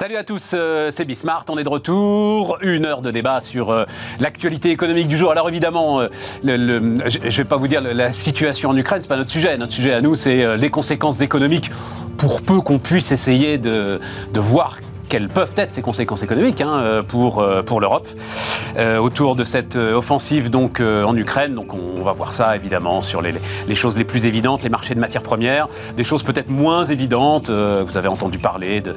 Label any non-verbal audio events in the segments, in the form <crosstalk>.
Salut à tous, euh, c'est Bismart, on est de retour. Une heure de débat sur euh, l'actualité économique du jour. Alors évidemment, euh, je ne vais pas vous dire la situation en Ukraine, c'est pas notre sujet. Notre sujet à nous, c'est les conséquences économiques pour peu qu'on puisse essayer de voir quelles peuvent être ces conséquences économiques hein, euh, pour, euh, pour l'Europe euh, autour de cette offensive donc en Ukraine. Donc on va voir ça évidemment sur les, les, choses les plus évidentes, les marchés de matières premières, des choses peut-être moins évidentes. vous avez entendu parler de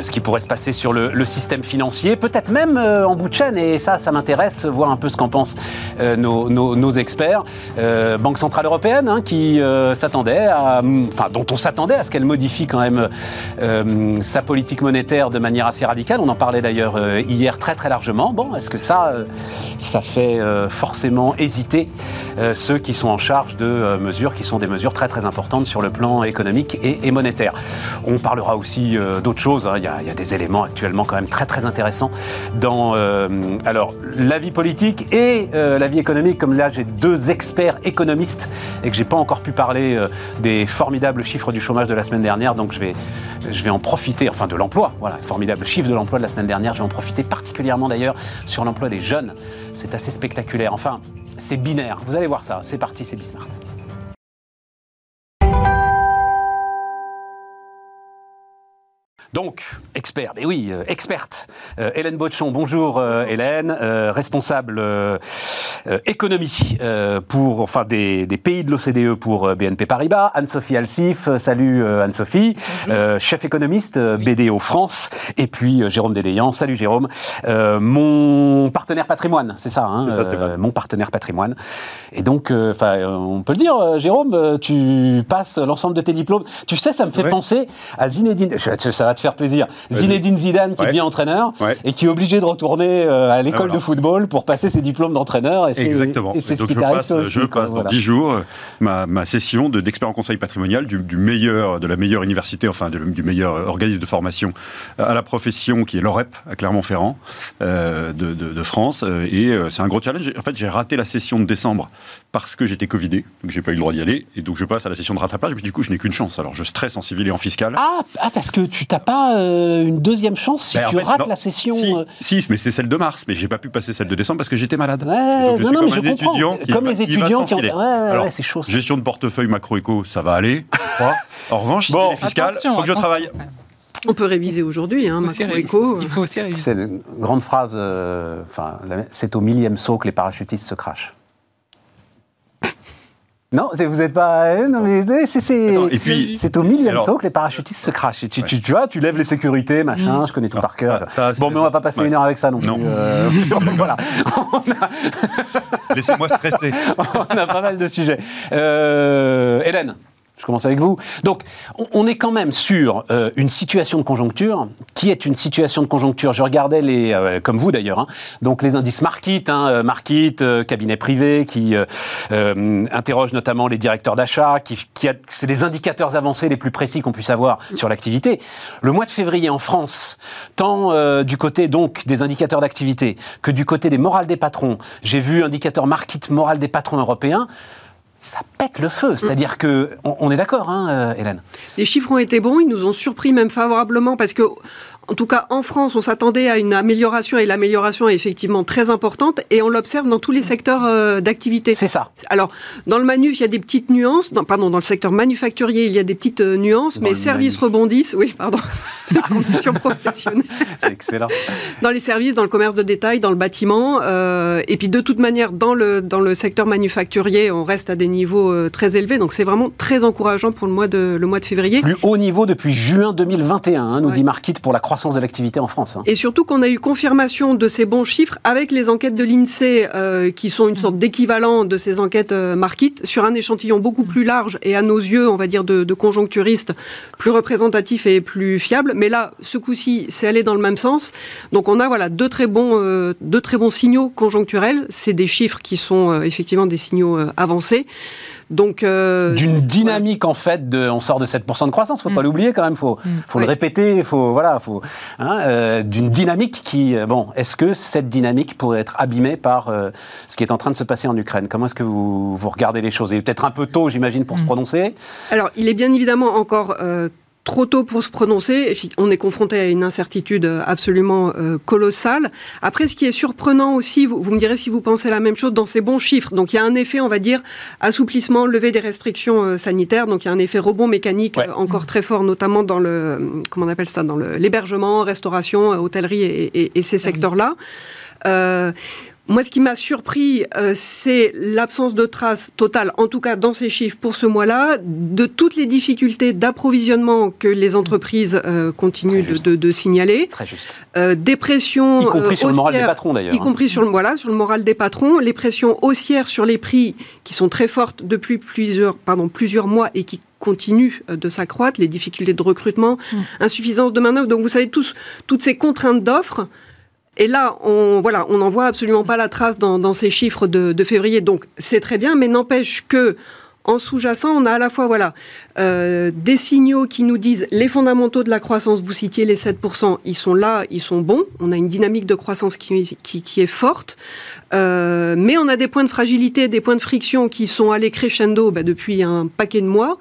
ce qui pourrait se passer sur le, système financier, peut-être même en bout de chaîne. Et ça, ça m'intéresse, voir un peu ce qu'en pensent nos, nos, nos, experts. Banque centrale européenne hein, qui s'attendait à, enfin dont on s'attendait à ce qu'elle modifie quand même sa politique monétaire de manière manière assez radicale. On en parlait d'ailleurs euh, hier très très largement. Bon, est-ce que ça, euh, ça fait euh, forcément hésiter ceux qui sont en charge de mesures qui sont des mesures très très importantes sur le plan économique et, monétaire? On parlera aussi d'autres choses. Hein. Il, y a, des éléments actuellement quand même très très intéressants dans alors la vie politique et la vie économique. Comme là, j'ai deux experts économistes et que j'ai pas encore pu parler des formidables chiffres du chômage de la semaine dernière. Donc je vais je vais en profiter, enfin de l'emploi, voilà, formidable chiffre de l'emploi de la semaine dernière, je vais en profiter particulièrement d'ailleurs sur l'emploi des jeunes. C'est assez spectaculaire, enfin, c'est binaire, vous allez voir ça, c'est parti, c'est Bismart. Donc, expert, et oui, euh, experte. Euh, Hélène Botchon, bonjour euh, Hélène, responsable économie pour, enfin, des, pays de l'OCDE pour BNP Paribas. Anne-Sophie Alsif, salut Anne-Sophie, chef économiste BDO France. Et puis Jérôme Dédéian, salut Jérôme, mon partenaire patrimoine, c'est ça, hein, ça mon partenaire patrimoine. Et donc, enfin, on peut le dire, Jérôme, tu passes l'ensemble de tes diplômes. Tu sais, ça me fait penser à Zinedine, ça va faire plaisir. Zinedine Zidane qui devient entraîneur et qui est obligé de retourner euh, à l'école de football pour passer ses diplômes d'entraîneur. Exactement. Et c'est ce qui je passe, je passe dans 10 jours euh, ma, ma session d'expert en conseil patrimonial du, meilleur, de la meilleure université, enfin du meilleur organisme de formation à la profession qui est l'OREP à Clermont-Ferrand euh, de, de, France. Et c'est un gros challenge. En fait, j'ai raté la session de décembre parce que j'étais Covidé, donc j'ai pas eu le droit d'y aller. Et donc je passe à la session de rattrapage, mais du coup, je n'ai qu'une chance. Alors je stresse en civil et en fiscal. Ah, ah parce que tu t'as pas euh, une deuxième chance si ben, tu rates la session euh. si, mais c'est celle de mars, mais j'ai pas pu passer celle de décembre parce que j'étais malade. Ouais, non, non, mais je comprends. Comme les étudiants qui ont. Ouais, ouais, c'est chaud. Gestion de portefeuille macro-éco, ça va aller. en revanche, bon, fiscal, il faut que je travaille. On peut réviser aujourd'hui, hein, macro-éco. Il faut aussi réviser. C'est une grande phrase, euh, enfin, c'est au millième saut que les parachutistes se crachent. Non, vous n'êtes pas. Euh, non, mais c'est au millième saut que les parachutistes se crachent. Tu, tu, tu, vois, tu lèves les sécurités, machin, mm. je connais tout par cœur. Ah, bon, mais on va pas passer une heure avec ça non plus. Euh, <laughs> voilà. Laissez-moi stresser. <laughs> on a pas mal de sujets. Euh, Hélène je commence avec vous. Donc, on est quand même sur euh, une situation de conjoncture qui est une situation de conjoncture. Je regardais les, euh, comme vous d'ailleurs, hein, donc les indices Market, hein, euh, Market, cabinet privé, qui interroge notamment les directeurs d'achat, qui, qui c'est les indicateurs avancés les plus précis qu'on puisse avoir sur l'activité. Le mois de février en France, tant du côté donc des indicateurs d'activité que du côté des morales des patrons, j'ai vu indicateur Market moral des patrons européens ça pète le feu. C'est-à-dire que on, est d'accord, hein, euh, Hélène. Les chiffres ont été bons, ils nous ont surpris même favorablement parce que en tout cas, en France, on s'attendait à une amélioration et l'amélioration est effectivement très importante et on l'observe dans tous les secteurs euh, d'activité. C'est ça. Alors, dans le manuf, il y a des petites nuances. pardon, dans le secteur manufacturier, il y a des petites euh, nuances, mais services rebondissent. Oui, pardon. <laughs> professionnelle. <laughs> C'est excellent. Dans les services, dans le commerce de détail, dans le bâtiment. Euh, et puis, de toute manière, dans le, dans le secteur manufacturier, on reste à des niveaux très élevés. Donc, c'est vraiment très encourageant pour le mois de, le mois de février. Plus haut niveau depuis juin 2021, hein, nous dit Marquit pour la croissance de l'activité en France. Hein. Et surtout qu'on a eu confirmation de ces bons chiffres avec les enquêtes de l'INSEE, euh, qui sont une sorte d'équivalent de ces enquêtes euh, Market, sur un échantillon beaucoup plus large et à nos yeux, on va dire, de, conjoncturistes, plus représentatif et plus fiable. Mais là, ce coup-ci, c'est allé dans le même sens. Donc on a voilà deux très bons, euh, deux très bons signaux conjoncturels. C'est des chiffres qui sont effectivement des signaux avancés. Donc euh, d'une dynamique en fait, de, on sort de 7% de croissance, faut pas mm. l'oublier quand même, faut, mm. faut le répéter, faut voilà, faut hein, euh, d'une dynamique qui, euh, bon, est-ce que cette dynamique pourrait être abîmée par ce qui est en train de se passer en Ukraine? Comment est-ce que vous, vous regardez les choses? Et peut-être un peu tôt, j'imagine, pour se mm. prononcer. Alors, il est bien évidemment encore trop tôt pour se prononcer. On est confronté à une incertitude absolument colossale. Après, ce qui est surprenant aussi, vous, me direz si vous pensez la même chose, dans ces bons chiffres. Donc il y a un effet, on va dire, assouplissement, levée des restrictions sanitaires. Donc il y a un effet rebond mécanique encore très fort, notamment dans le, comment on appelle ça, dans l'hébergement, restauration, hôtellerie et, ces secteurs-là. Moi, ce qui m'a surpris, euh, c'est l'absence de traces totale, en tout cas dans ces chiffres pour ce mois-là, de toutes les difficultés d'approvisionnement que les entreprises euh, continuent de, signaler. Très juste. Euh, des pressions y compris sur le moral des patrons d'ailleurs. Y compris sur le voilà, sur le moral des patrons, les pressions haussières sur les prix qui sont très fortes depuis plusieurs, pardon, plusieurs mois et qui continuent de s'accroître, les difficultés de recrutement, mmh. insuffisance de main-d'œuvre. Donc vous savez tous toutes ces contraintes d'offres. Et là, on voilà, on n'en voit absolument pas la trace dans, ces chiffres de, février. Donc c'est très bien, mais n'empêche que en sous-jacent, on a à la fois voilà, euh, des signaux qui nous disent les fondamentaux de la croissance, vous citiez les 7%, ils sont là, ils sont bons. On a une dynamique de croissance qui, est forte. Euh, mais on a des points de fragilité, des points de friction qui sont allés crescendo bah, depuis un paquet de mois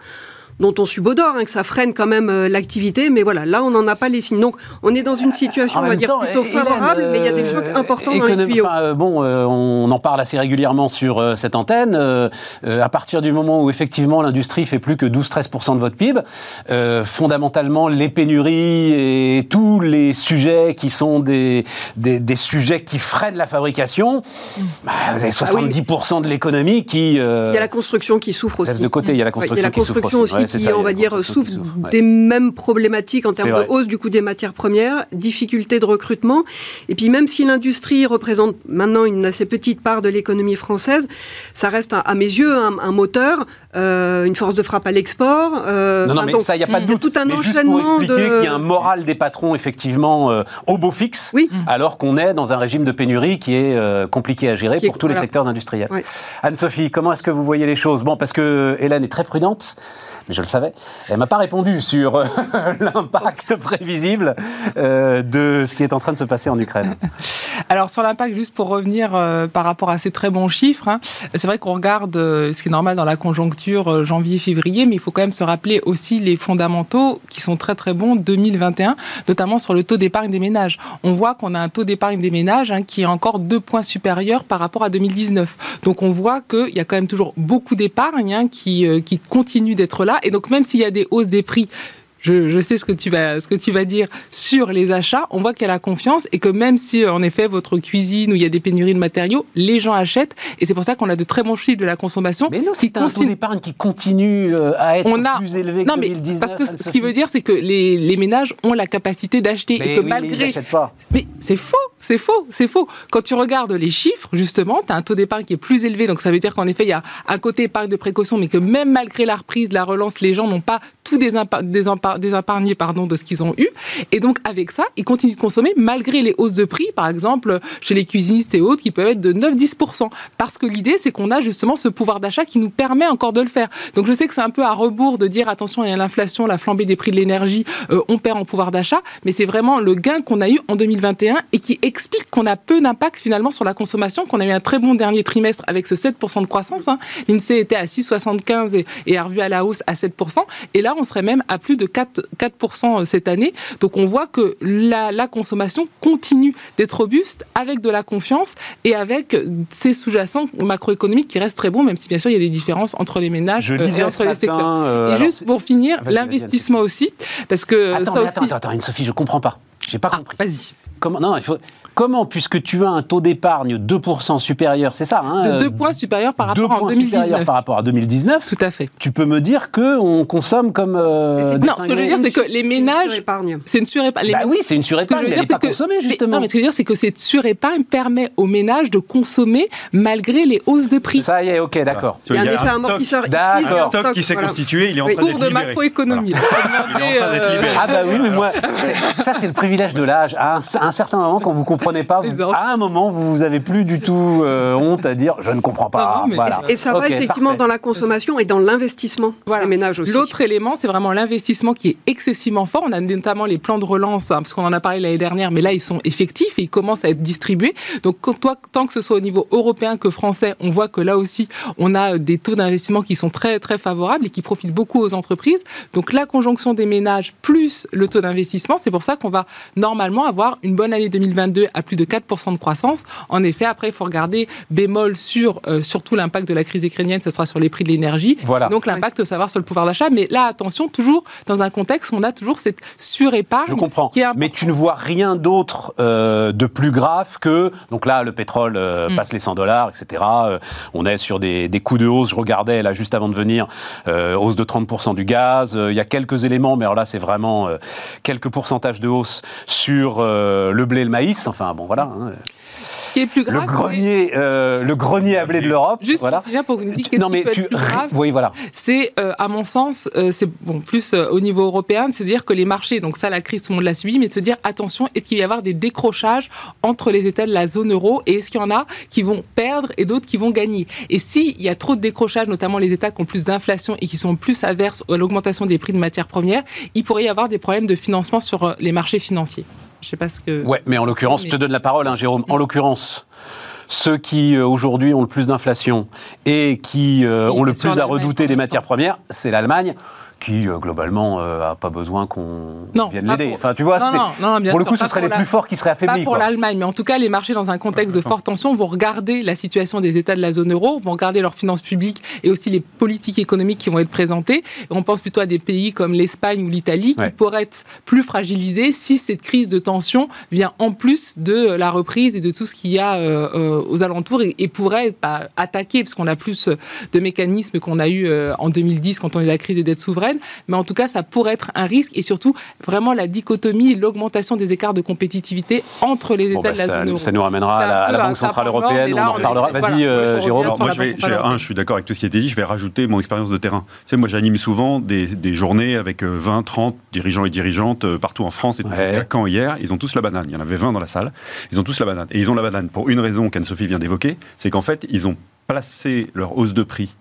dont on subodore, hein, que ça freine quand même euh, l'activité, mais voilà, là on n'en a pas les signes. Donc on est dans une situation, on va dire, plutôt favorable, mais il y a des chocs euh, importants dans les tuyaux. Euh, bon, on en parle assez régulièrement sur cette antenne. à partir du moment où effectivement l'industrie fait plus que 12-13% de votre PIB, fondamentalement les pénuries et tous les sujets qui sont des, des, sujets qui freinent la fabrication, bah, vous avez 70% ah de l'économie qui... il y a la construction qui souffre aussi. de côté, il y a la construction, qui souffre aussi qui, on va dire, souffrent des mêmes problématiques en termes de hausse du coût des matières premières, difficulté de recrutement. Et puis même si l'industrie représente maintenant une assez petite part de l'économie française, ça reste à, mes yeux un, moteur, euh, une force de frappe à l'export. Euh, non, non, mais ça, il n'y a pas de doute. Tout un mais juste pour expliquer qu'il y a un moral des patrons, effectivement, euh, au beau fixe, oui. alors qu'on est dans un régime de pénurie qui est compliqué à gérer pour tous les secteurs industriels. Anne-Sophie, comment est-ce que vous voyez les choses? Bon, parce que Hélène est très prudente mais je le savais. Elle m'a pas répondu sur euh, <laughs> l'impact prévisible euh, de ce qui est en train de se passer en Ukraine. <laughs> Alors sur l'impact, juste pour revenir euh, par rapport à ces très bons chiffres, hein, c'est vrai qu'on regarde ce qui est normal dans la conjoncture janvier-février, mais il faut quand même se rappeler aussi les fondamentaux qui sont très très bons 2021, notamment sur le taux d'épargne des ménages. On voit qu'on a un taux d'épargne des ménages hein, qui est encore deux points supérieur par rapport à 2019. Donc on voit qu'il y a quand même toujours beaucoup d'épargne hein, qui, qui continue d'être là donc même s'il y a des hausses des prix je, sais ce que, tu vas, ce que tu vas dire sur les achats. On voit qu'il y a la confiance et que même si, en effet, votre cuisine où il y a des pénuries de matériaux, les gens achètent. Et c'est pour ça qu'on a de très bons chiffres de la consommation. Mais non, c'est un taux d'épargne qui continue euh, à être plus élevé que non, mais Parce que ce qui veut dire, c'est que les, les, ménages ont la capacité d'acheter et que malgré. pas. Mais c'est faux, c'est faux, c'est faux. Quand tu regardes les chiffres, justement, tu as un taux d'épargne qui est plus élevé. Donc ça veut dire qu'en effet, il y a un côté épargne de précaution, mais que même malgré la reprise, la relance, les gens n'ont pas tout des, des, désépargné pardon, de ce qu'ils ont eu. Et donc, avec ça, ils continuent de consommer malgré les hausses de prix, par exemple, chez les cuisinistes et autres, qui peuvent être de 9-10%. Parce que l'idée, c'est qu'on a justement ce pouvoir d'achat qui nous permet encore de le faire. Donc, je sais que c'est un peu à rebours de dire, attention, il y a l'inflation, la flambée des prix de l'énergie, euh, on perd en pouvoir d'achat, mais c'est vraiment le gain qu'on a eu en 2021 et qui explique qu'on a peu d'impact finalement sur la consommation, qu'on a eu un très bon dernier trimestre avec ce 7% de croissance. Hein. L'INSEE était à 6,75 et, et a revu à la hausse à 7%. Et là, on serait même à plus de 4, 4% cette année. Donc on voit que la, consommation continue d'être robuste avec de la confiance et avec ces sous-jacents macroéconomiques qui restent très bons, même si bien sûr il y a des différences entre les ménages euh, et entre les secteurs. Euh, et juste pour finir, l'investissement aussi, parce que attends, ça aussi... attends, attends, attends, Sophie, je comprends pas. J'ai pas ah, compris. Vas-y. Comment Non, il faut. Comment, puisque tu as un taux d'épargne 2% supérieur, c'est ça hein, De 2 points supérieur par rapport à 2019. par rapport à 2019. Tout à fait. Tu peux me dire qu'on consomme comme. Euh, non, ce que je veux dire, c'est que les ménages. C'est une surépargne. Bah oui, c'est une surépargne, mais elle n'est pas consommée, justement. non, mais ce que je veux dire, c'est que cette surépargne permet aux ménages de consommer malgré les hausses de prix. Ça y est, ok, d'accord. Il y a un effet amortisseur. D'accord. Un stock qui s'est constitué, il est en train d'être libéré. Cours de macroéconomie. Ah bah oui, mais moi, ça c'est le privilège de l'âge. À un certain moment, quand vous comprenez comprenez pas. à un moment, vous n'avez plus du tout euh, honte à dire je ne comprends pas. Et ça va effectivement dans la consommation et dans l'investissement des ménages aussi. L'autre élément, c'est vraiment l'investissement qui est excessivement fort. On a notamment les plans de relance, hein, parce qu'on en a parlé l'année dernière, mais là, ils sont effectifs et ils commencent à être distribués. Donc, toi, tant que ce soit au niveau européen que français, on voit que là aussi, on a des taux d'investissement qui sont très, très favorables et qui profitent beaucoup aux entreprises. Donc, la conjonction des ménages plus le taux d'investissement, c'est pour ça qu'on va normalement avoir une bonne année 2022 à plus de 4% de croissance. En effet, après, il faut regarder bémol sur euh, surtout l'impact de la crise ukrainienne, ce sera sur les prix de l'énergie. Voilà. Donc, l'impact, savoir sur le pouvoir d'achat. Mais là, attention, toujours dans un contexte où on a toujours cette surépargne. Je comprends. mais tu ne vois rien d'autre euh, de plus grave que. Donc là, le pétrole euh, mm. passe les 100 dollars, etc. on est sur des, des, coups de hausse. Je regardais là juste avant de venir, hausse de 30% du gaz. Il y a quelques éléments, mais alors là, c'est vraiment quelques pourcentages de hausse sur le blé et le maïs. Enfin, bon, voilà. Hein qui est plus grave. Le grenier, euh, le grenier à blé de l'Europe. Juste voilà. pour, pour vous dire qu'est-ce qui peut tu... être plus grave. <laughs> Oui, voilà. C'est, euh, à mon sens, euh, c'est bon, plus au niveau européen, de se dire que les marchés, donc ça, la crise, tout le monde l'a subi, mais de se dire, attention, est-ce qu'il va y avoir des décrochages entre les États de la zone euro et est-ce qu'il y en a qui vont perdre et d'autres qui vont gagner? Et s'il y a trop de décrochages, notamment les États qui ont plus d'inflation et qui sont plus averses à l'augmentation des prix de matières premières, il pourrait y avoir des problèmes de financement sur les marchés financiers. Je sais pas ce que. Ouais, mais en l'occurrence, je te donne la parole, hein, Jérôme. En l'occurrence, ceux qui euh, aujourd'hui ont le plus d'inflation et qui euh, ont le plus à redouter des matières premières, c'est l'Allemagne qui euh, globalement n'a pas besoin qu'on vienne l'aider. Enfin, tu vois, pour le coup, ce seraient les plus forts qui seraient affaiblis. Pas pour l'Allemagne, mais en tout cas, les marchés dans un contexte de forte tension vont regarder la situation des États de la zone euro, vont regarder leurs finances publiques et aussi les politiques économiques qui vont être présentées. on pense plutôt à des pays comme l'Espagne ou l'Italie qui pourraient être plus fragilisés si cette crise de tension vient en plus de la reprise et de tout ce qu'il y a euh, aux alentours et, pourrait être bah, attaquer, parce qu'on a plus de mécanismes qu'on a eu euh, en 2010 quand on a eu la crise des dettes souveraines. Mais en tout cas, ça pourrait être un risque et surtout vraiment la dichotomie, l'augmentation des écarts de compétitivité entre les États bah, de la zone euro. Ça nous ramènera à la, Banque Centrale Européenne, on en reparlera. Vas-y, euh, Jérôme. moi, je, vais, un, je suis d'accord avec tout ce qui a été dit, je vais rajouter mon expérience de terrain. Tu sais, moi, j'anime souvent des, des, journées avec 20, 30 dirigeants et dirigeantes partout en France. Et ouais. Quand hier, ils ont tous la banane. Il y en avait 20 dans la salle. Ils ont tous la banane. Et ils ont la banane pour une raison qu'Anne-Sophie vient d'évoquer, c'est qu'en fait, ils ont placé leur hausse de prix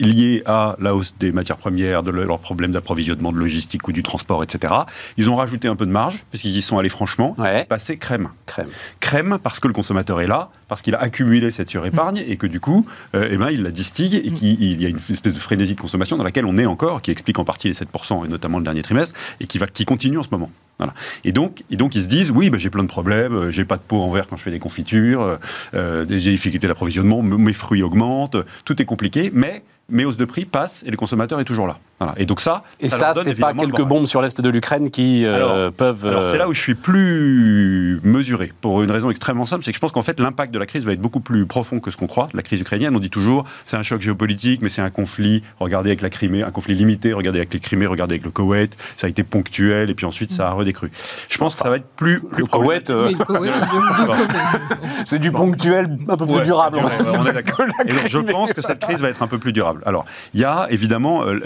liées à la hausse des matières premières, de leurs problèmes d'approvisionnement, de logistique ou du transport, etc. Ils ont rajouté un peu de marge, puisqu'ils y sont allés franchement, ouais. passer crème. Crème. Crème parce que le consommateur est là, parce qu'il a accumulé cette surépargne et que du coup, euh, eh ben, il la distille et qu'il y a une espèce de frénésie de consommation dans laquelle on est encore, qui explique en partie les 7%, et notamment le dernier trimestre, et qui, va, qui continue en ce moment. Voilà. Et, donc, et donc, ils se disent, oui, ben, j'ai plein de problèmes, euh, j'ai pas de pot en verre quand je fais des confitures, euh, j'ai des difficultés d'approvisionnement, mes fruits augmentent, tout est compliqué, mais mes hausses de prix passent et les consommateurs est toujours là. Et donc ça, et ça, c'est pas quelques bombes sur l'est de l'Ukraine qui euh, peuvent. Alors c'est là où je suis plus mesuré pour une raison extrêmement simple, c'est que je pense qu'en fait l'impact de la crise va être beaucoup plus profond que ce qu'on croit. La crise ukrainienne, on dit toujours, c'est un choc géopolitique, mais c'est un conflit. Regardez avec la Crimée, un conflit limité. Regardez avec les Crimées, regardez avec le Koweït. Ça a été ponctuel et puis ensuite ça a redécru. Je pense que ça va être plus. Le Koweït, euh, <laughs> c'est du ponctuel un peu plus durable. on est d'accord. <laughs> je pense que cette crise va être un peu plus durable. Alors il y a évidemment euh,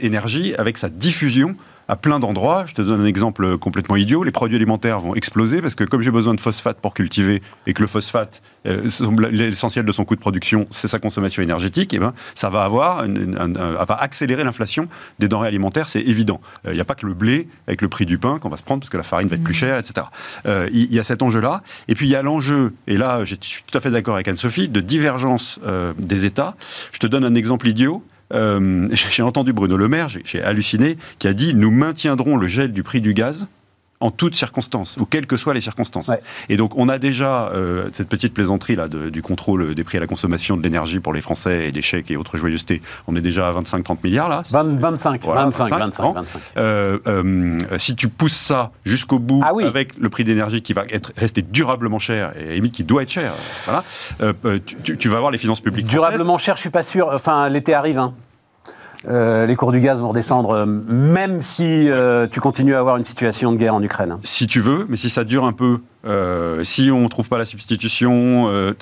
énergie avec sa diffusion à plein d'endroits. Je te donne un exemple complètement idiot. Les produits alimentaires vont exploser parce que comme j'ai besoin de phosphate pour cultiver et que le phosphate, euh, l'essentiel de son coût de production, c'est sa consommation énergétique, et eh ben, ça va avoir, va accélérer l'inflation des denrées alimentaires, c'est évident. Il euh, n'y a pas que le blé avec le prix du pain qu'on va se prendre parce que la farine va être plus mmh. chère, etc. Euh, il y, a cet enjeu-là. Et puis il y a l'enjeu, et là je suis tout à fait d'accord avec Anne-Sophie, de divergence des États. Je te donne un exemple idiot. Euh, <laughs> j'ai entendu Bruno Le Maire, j'ai halluciné, qui a dit nous maintiendrons le gel du prix du gaz en toutes circonstances, ou quelles que soient les circonstances. Et donc, on a déjà euh, cette petite plaisanterie là du contrôle des prix à la consommation de l'énergie pour les Français et des chèques et autres joyeusetés. On est déjà à 25-30 milliards là. 25, 25, 25, 25. si tu pousses ça jusqu'au bout ah avec le prix d'énergie qui va être rester durablement cher et limite qui doit être cher, voilà, euh, tu, vas avoir les finances publiques. Durablement cher, je suis pas sûr. Enfin, l'été arrive. Hein. Euh, les cours du gaz vont redescendre, euh, même si euh, tu continues à avoir une situation de guerre en Ukraine. Si tu veux, mais si ça dure un peu Euh, si on ne trouve pas la substitution, euh,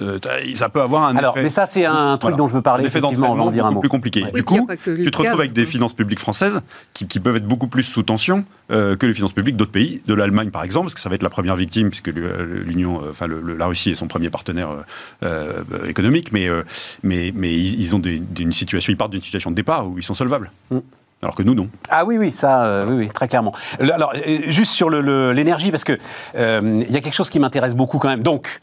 ça peut avoir un Alors, effet. Mais ça, c'est un truc dont je veux parler. Un effet d'entraînement dire un beaucoup plus compliqué. du coup, tu te retrouves avec des finances publiques françaises qui, peuvent être beaucoup plus sous tension euh, que les finances publiques d'autres pays, de l'Allemagne par exemple, parce que ça va être la première victime, puisque l'Union, enfin la Russie est son premier partenaire économique, mais, mais, mais ils, ont une situation, ils partent d'une situation de départ où ils sont solvables. Mm. Alors que nous, non. Ah oui, oui, ça, euh, oui, oui, très clairement. Alors, euh, juste sur l'énergie, parce que euh, il y a quelque chose qui m'intéresse beaucoup quand même. Donc,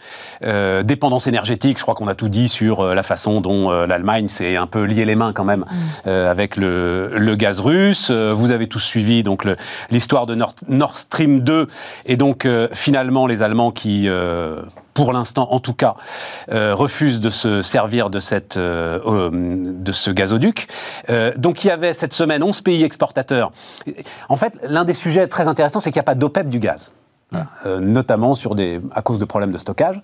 dépendance énergétique, je crois qu'on a tout dit sur la façon dont l'Allemagne s'est un peu lié les mains quand même mm. avec le, le, gaz russe. vous avez tous suivi donc l'histoire de Nord, Nord, Stream 2 et donc finalement les Allemands qui pour l'instant en tout cas, euh, refuse de se servir de, cette, euh, euh, de ce gazoduc. donc il y avait cette semaine 11 pays exportateurs. En fait, l'un des sujets très intéressants, c'est qu'il n'y a pas d'OPEP du gaz. Euh, notamment sur des, à cause de problèmes de stockage.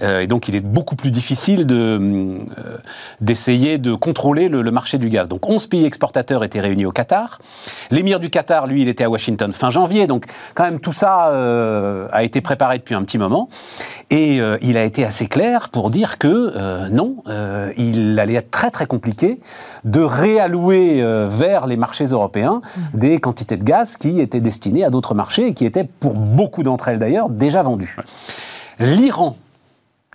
Euh, et donc, il est beaucoup plus difficile de, euh, d'essayer de contrôler le, marché du gaz. Donc, 11 pays exportateurs étaient réunis au Qatar. L'émir du Qatar, lui, il était à Washington fin janvier. Donc, quand même, tout ça a été préparé depuis un petit moment. Et il a été assez clair pour dire que non, il allait être très, très compliqué de réallouer vers les marchés européens des quantités de gaz qui étaient destinées à d'autres marchés et qui étaient pour beaucoup d'entre elles d'ailleurs, déjà vendues. L'Iran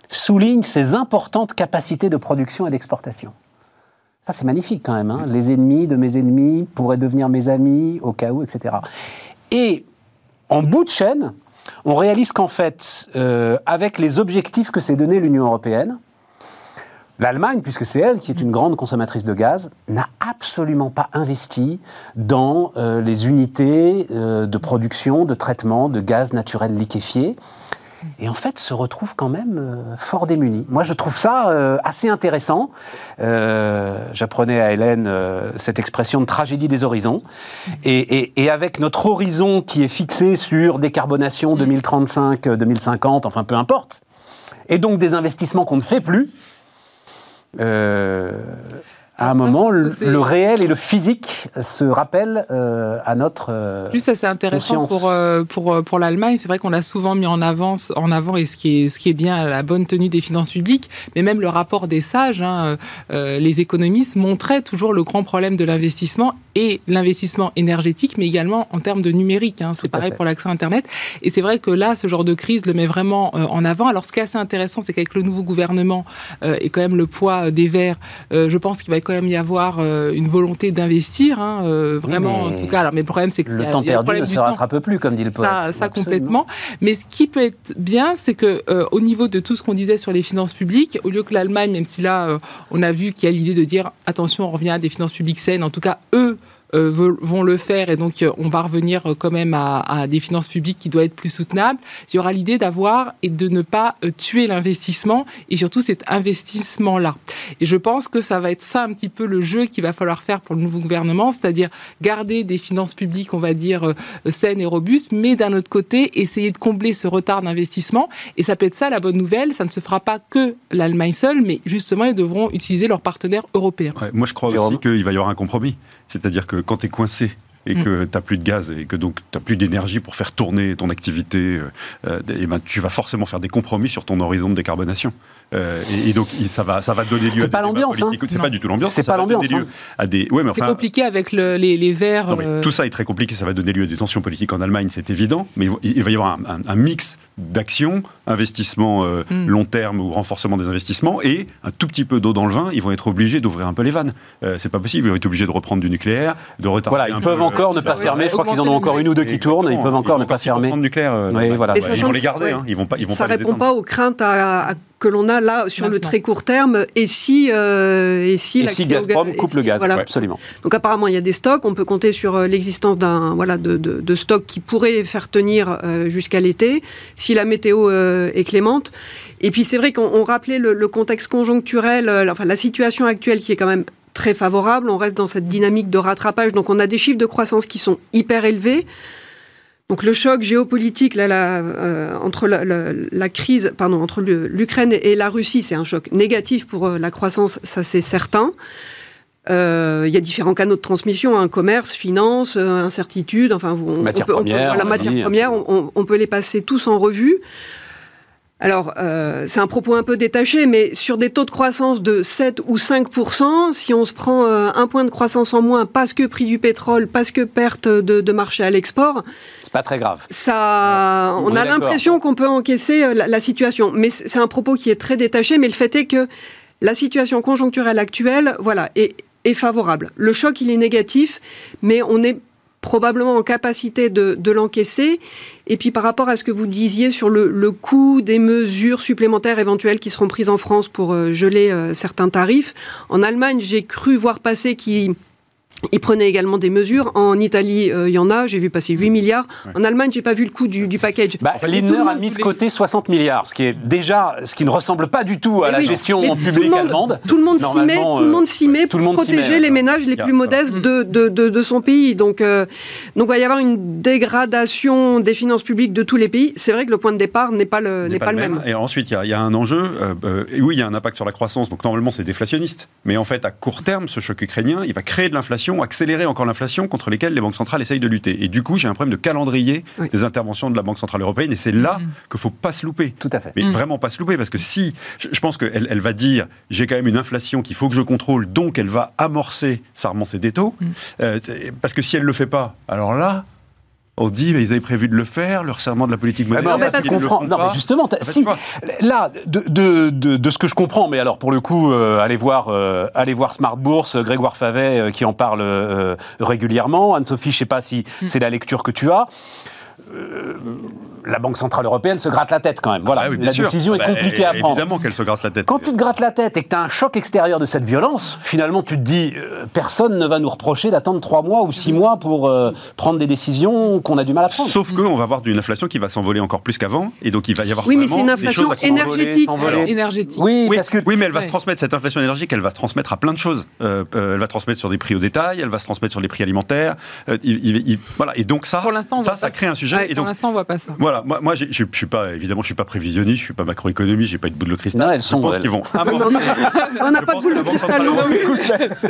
souligne ses importantes capacités de production et d'exportation. Ça, c'est magnifique quand même. Hein. Les ennemis de mes ennemis pourraient devenir mes amis au cas où, etc. Et en bout de chaîne, on réalise qu'en fait, euh, avec les objectifs que s'est donné l'Union européenne, L'Allemagne, puisque c'est elle qui est une grande consommatrice de gaz, n'a absolument pas investi dans euh, les unités euh, de production, de traitement de gaz naturel liquéfié. Et en fait, se retrouve quand même euh, fort démunis. Moi, je trouve ça assez intéressant. J'apprenais à Hélène cette expression de tragédie des horizons. Et, et, avec notre horizon qui est fixé sur décarbonation 2035, 2050, enfin peu importe, et donc des investissements qu'on ne fait plus, euh, à un moment, le, réel et le physique se rappellent euh, à notre. Euh, Plus ça, c'est intéressant pour, euh, pour, pour l'Allemagne. C'est vrai qu'on l'a souvent mis en, avance, en avant, et ce qui, est, ce qui est bien, la bonne tenue des finances publiques, mais même le rapport des sages, hein, les économistes montraient toujours le grand problème de l'investissement et l'investissement énergétique, mais également en termes de numérique. Hein. C'est pareil pour l'accès Internet. Et c'est vrai que là, ce genre de crise le met vraiment en avant. Alors, ce qui est assez intéressant, c'est qu'avec le nouveau gouvernement et quand même le poids des Verts, je pense qu'il va quand même y avoir euh, une volonté d'investir, hein, euh, vraiment en tout cas. Alors, mais le problème, c'est que le temps perdu ne se rattrape plus, comme dit le poète. Ça, ça complètement. Mais ce qui peut être bien, c'est que euh, au niveau de tout ce qu'on disait sur les finances publiques, au lieu que l'Allemagne, même si là, on a vu qu'il y a l'idée de dire attention, on revient à des finances publiques saines. En tout cas, eux vont le faire et donc euh, on va revenir euh, quand même à, des finances publiques qui doivent être plus soutenables. Il y aura l'idée d'avoir et de ne pas tuer l'investissement et surtout cet investissement-là. Et je pense que ça va être ça un petit peu le jeu qu'il va falloir faire pour le nouveau gouvernement, c'est-à-dire garder des finances publiques, on va dire, saines et robustes, mais d'un autre côté, essayer de combler ce retard d'investissement. Et ça peut être ça la bonne nouvelle, ça ne se fera pas que l'Allemagne seule, mais justement, ils devront utiliser leurs partenaires européens. moi, je crois aussi qu'il va y avoir un compromis. C'est-à-dire que quand tu es coincé et mm. que tu n'as plus de gaz et que donc tu n'as plus d'énergie pour faire tourner ton activité, euh, ben, tu vas forcément faire des compromis sur ton horizon de décarbonation. Euh, et, donc ça va, ça va donner lieu. C'est pas l'ambiance. Hein. C'est pas du tout l'ambiance. C'est pas l'ambiance. Hein. des. Ouais, mais enfin, c'est compliqué avec le, les, les verts. Tout ça est très compliqué. Ça va donner lieu à des tensions politiques en Allemagne, c'est évident. Mais il va y avoir un, mix d'actions, investissement mm. long terme ou renforcement des investissements, et un tout petit peu d'eau dans le vin. Ils vont être obligés d'ouvrir un peu les vannes. c'est pas possible. Ils vont être obligés de reprendre du nucléaire, de retarder. Voilà, ils peuvent encore ne pas fermer. Je crois qu'ils en ont encore une ou deux qui tournent. Ils peuvent encore ne pas fermer. nucléaire. Ils vont les garder. Ils vont pas. Ils vont ça répond pas aux craintes à que l'on a là sur le très court terme et si euh, et si, et si Gazprom coupe le gaz voilà. absolument. Donc apparemment il y a des stocks. On peut compter sur euh, l'existence d'un voilà de, de, stocks qui pourraient faire tenir euh, jusqu'à l'été si la météo est clémente. Et puis c'est vrai qu'on rappelait le, contexte conjoncturel enfin la situation actuelle qui est quand même très favorable. On reste dans cette dynamique de rattrapage. Donc on a des chiffres de croissance qui sont hyper élevés donc le choc géopolitique là, euh, entre la, crise, pardon, entre l'Ukraine et la Russie, c'est un choc négatif pour euh, la croissance, ça c'est certain. Euh, il y a différents canaux de transmission, un hein, commerce, finance, euh, incertitude, enfin, on, matière première, la matière première, on, peut les passer tous en revue. Alors, euh, c'est un propos un peu détaché, mais sur des taux de croissance de 7 ou 5% si on se prend un point de croissance en moins parce que prix du pétrole, parce que perte de, marché à l'export, c'est pas très grave. Ça, on, a l'impression qu'on peut encaisser la, la situation, mais c'est un propos qui est très détaché. Mais le fait est que la situation conjoncturelle actuelle, voilà, est, favorable. Le choc, il est négatif, mais on est probablement en capacité de, l'encaisser. Et puis par rapport à ce que vous disiez sur le, coût des mesures supplémentaires éventuelles qui seront prises en France pour euh, geler euh, certains tarifs, en Allemagne, j'ai cru voir passer qui ils prenaient également des mesures. En Italie, euh, il y en a, j'ai vu passer 8 milliards. En Allemagne, j'ai pas vu le coût du, du package. Bah, Lindner a mis de côté 60 milliards, ce qui est déjà, ce qui ne ressemble pas du tout à la gestion publique allemande. Tout le monde s'y met, tout le monde s'y met pour protéger les ménages les plus modestes de, de, de, son pays. Donc, euh, donc, il va y avoir une dégradation des finances publiques de tous les pays. C'est vrai que le point de départ n'est pas le, n'est pas, le même. Et ensuite, il y, a un enjeu. Euh, oui, il y a un impact sur la croissance. Donc, normalement, c'est déflationniste. Mais en fait, à court terme, ce choc ukrainien, il va créer de l'inflation accélérer encore l'inflation contre lesquelles les banques centrales essayent de lutter. Et du coup, j'ai un problème de calendrier des interventions de la Banque centrale européenne. Et c'est là mm. qu'il ne faut pas se louper. Tout à fait. Mais mm. vraiment pas se louper, parce que si, je, pense qu'elle elle va dire, j'ai quand même une inflation qu'il faut que je contrôle, donc elle va amorcer sa remontée des taux. Mm. Euh, parce que si elle ne le fait pas, alors là, on dit, mais ils avaient prévu de le faire, le resserrement de la politique monétaire. non, mais justement, si, là, de, ce que je comprends, mais alors pour le coup, euh, allez voir, euh, allez voir Smart Bourse, Grégoire Favet euh, qui en parle régulièrement. Anne-Sophie, je ne sais pas si mm. c'est la lecture que tu as. Euh, la Banque Centrale Européenne se gratte la tête quand même. Voilà, ah la décision est bah, compliquée à prendre. Évidemment qu'elle se gratte la tête. Quand tu te grattes la tête et que tu as un choc extérieur de cette violence, finalement tu te dis, euh, personne ne va nous reprocher d'attendre trois mois ou six mois pour euh, prendre des décisions qu'on a du mal à prendre. Sauf qu'on va avoir une inflation qui va s'envoler encore plus qu'avant, et donc il va y avoir oui, mais c'est une inflation énergétique. énergétique. Oui, parce que, oui, mais elle va se transmettre cette inflation énergétique, elle va se transmettre à plein de choses. elle va transmettre sur des prix au détail, elle va se transmettre sur les prix alimentaires. voilà, et donc ça, ça, ça crée un sujet et donc, pour l'instant, on voit pas ça. Voilà, moi, moi je suis pas, évidemment, je suis pas prévisionniste, je suis pas macroéconomiste, j'ai pas de boule de cristal. elles sont, je pense qu'ils vont amorcer. on n'a pas de boule de cristal.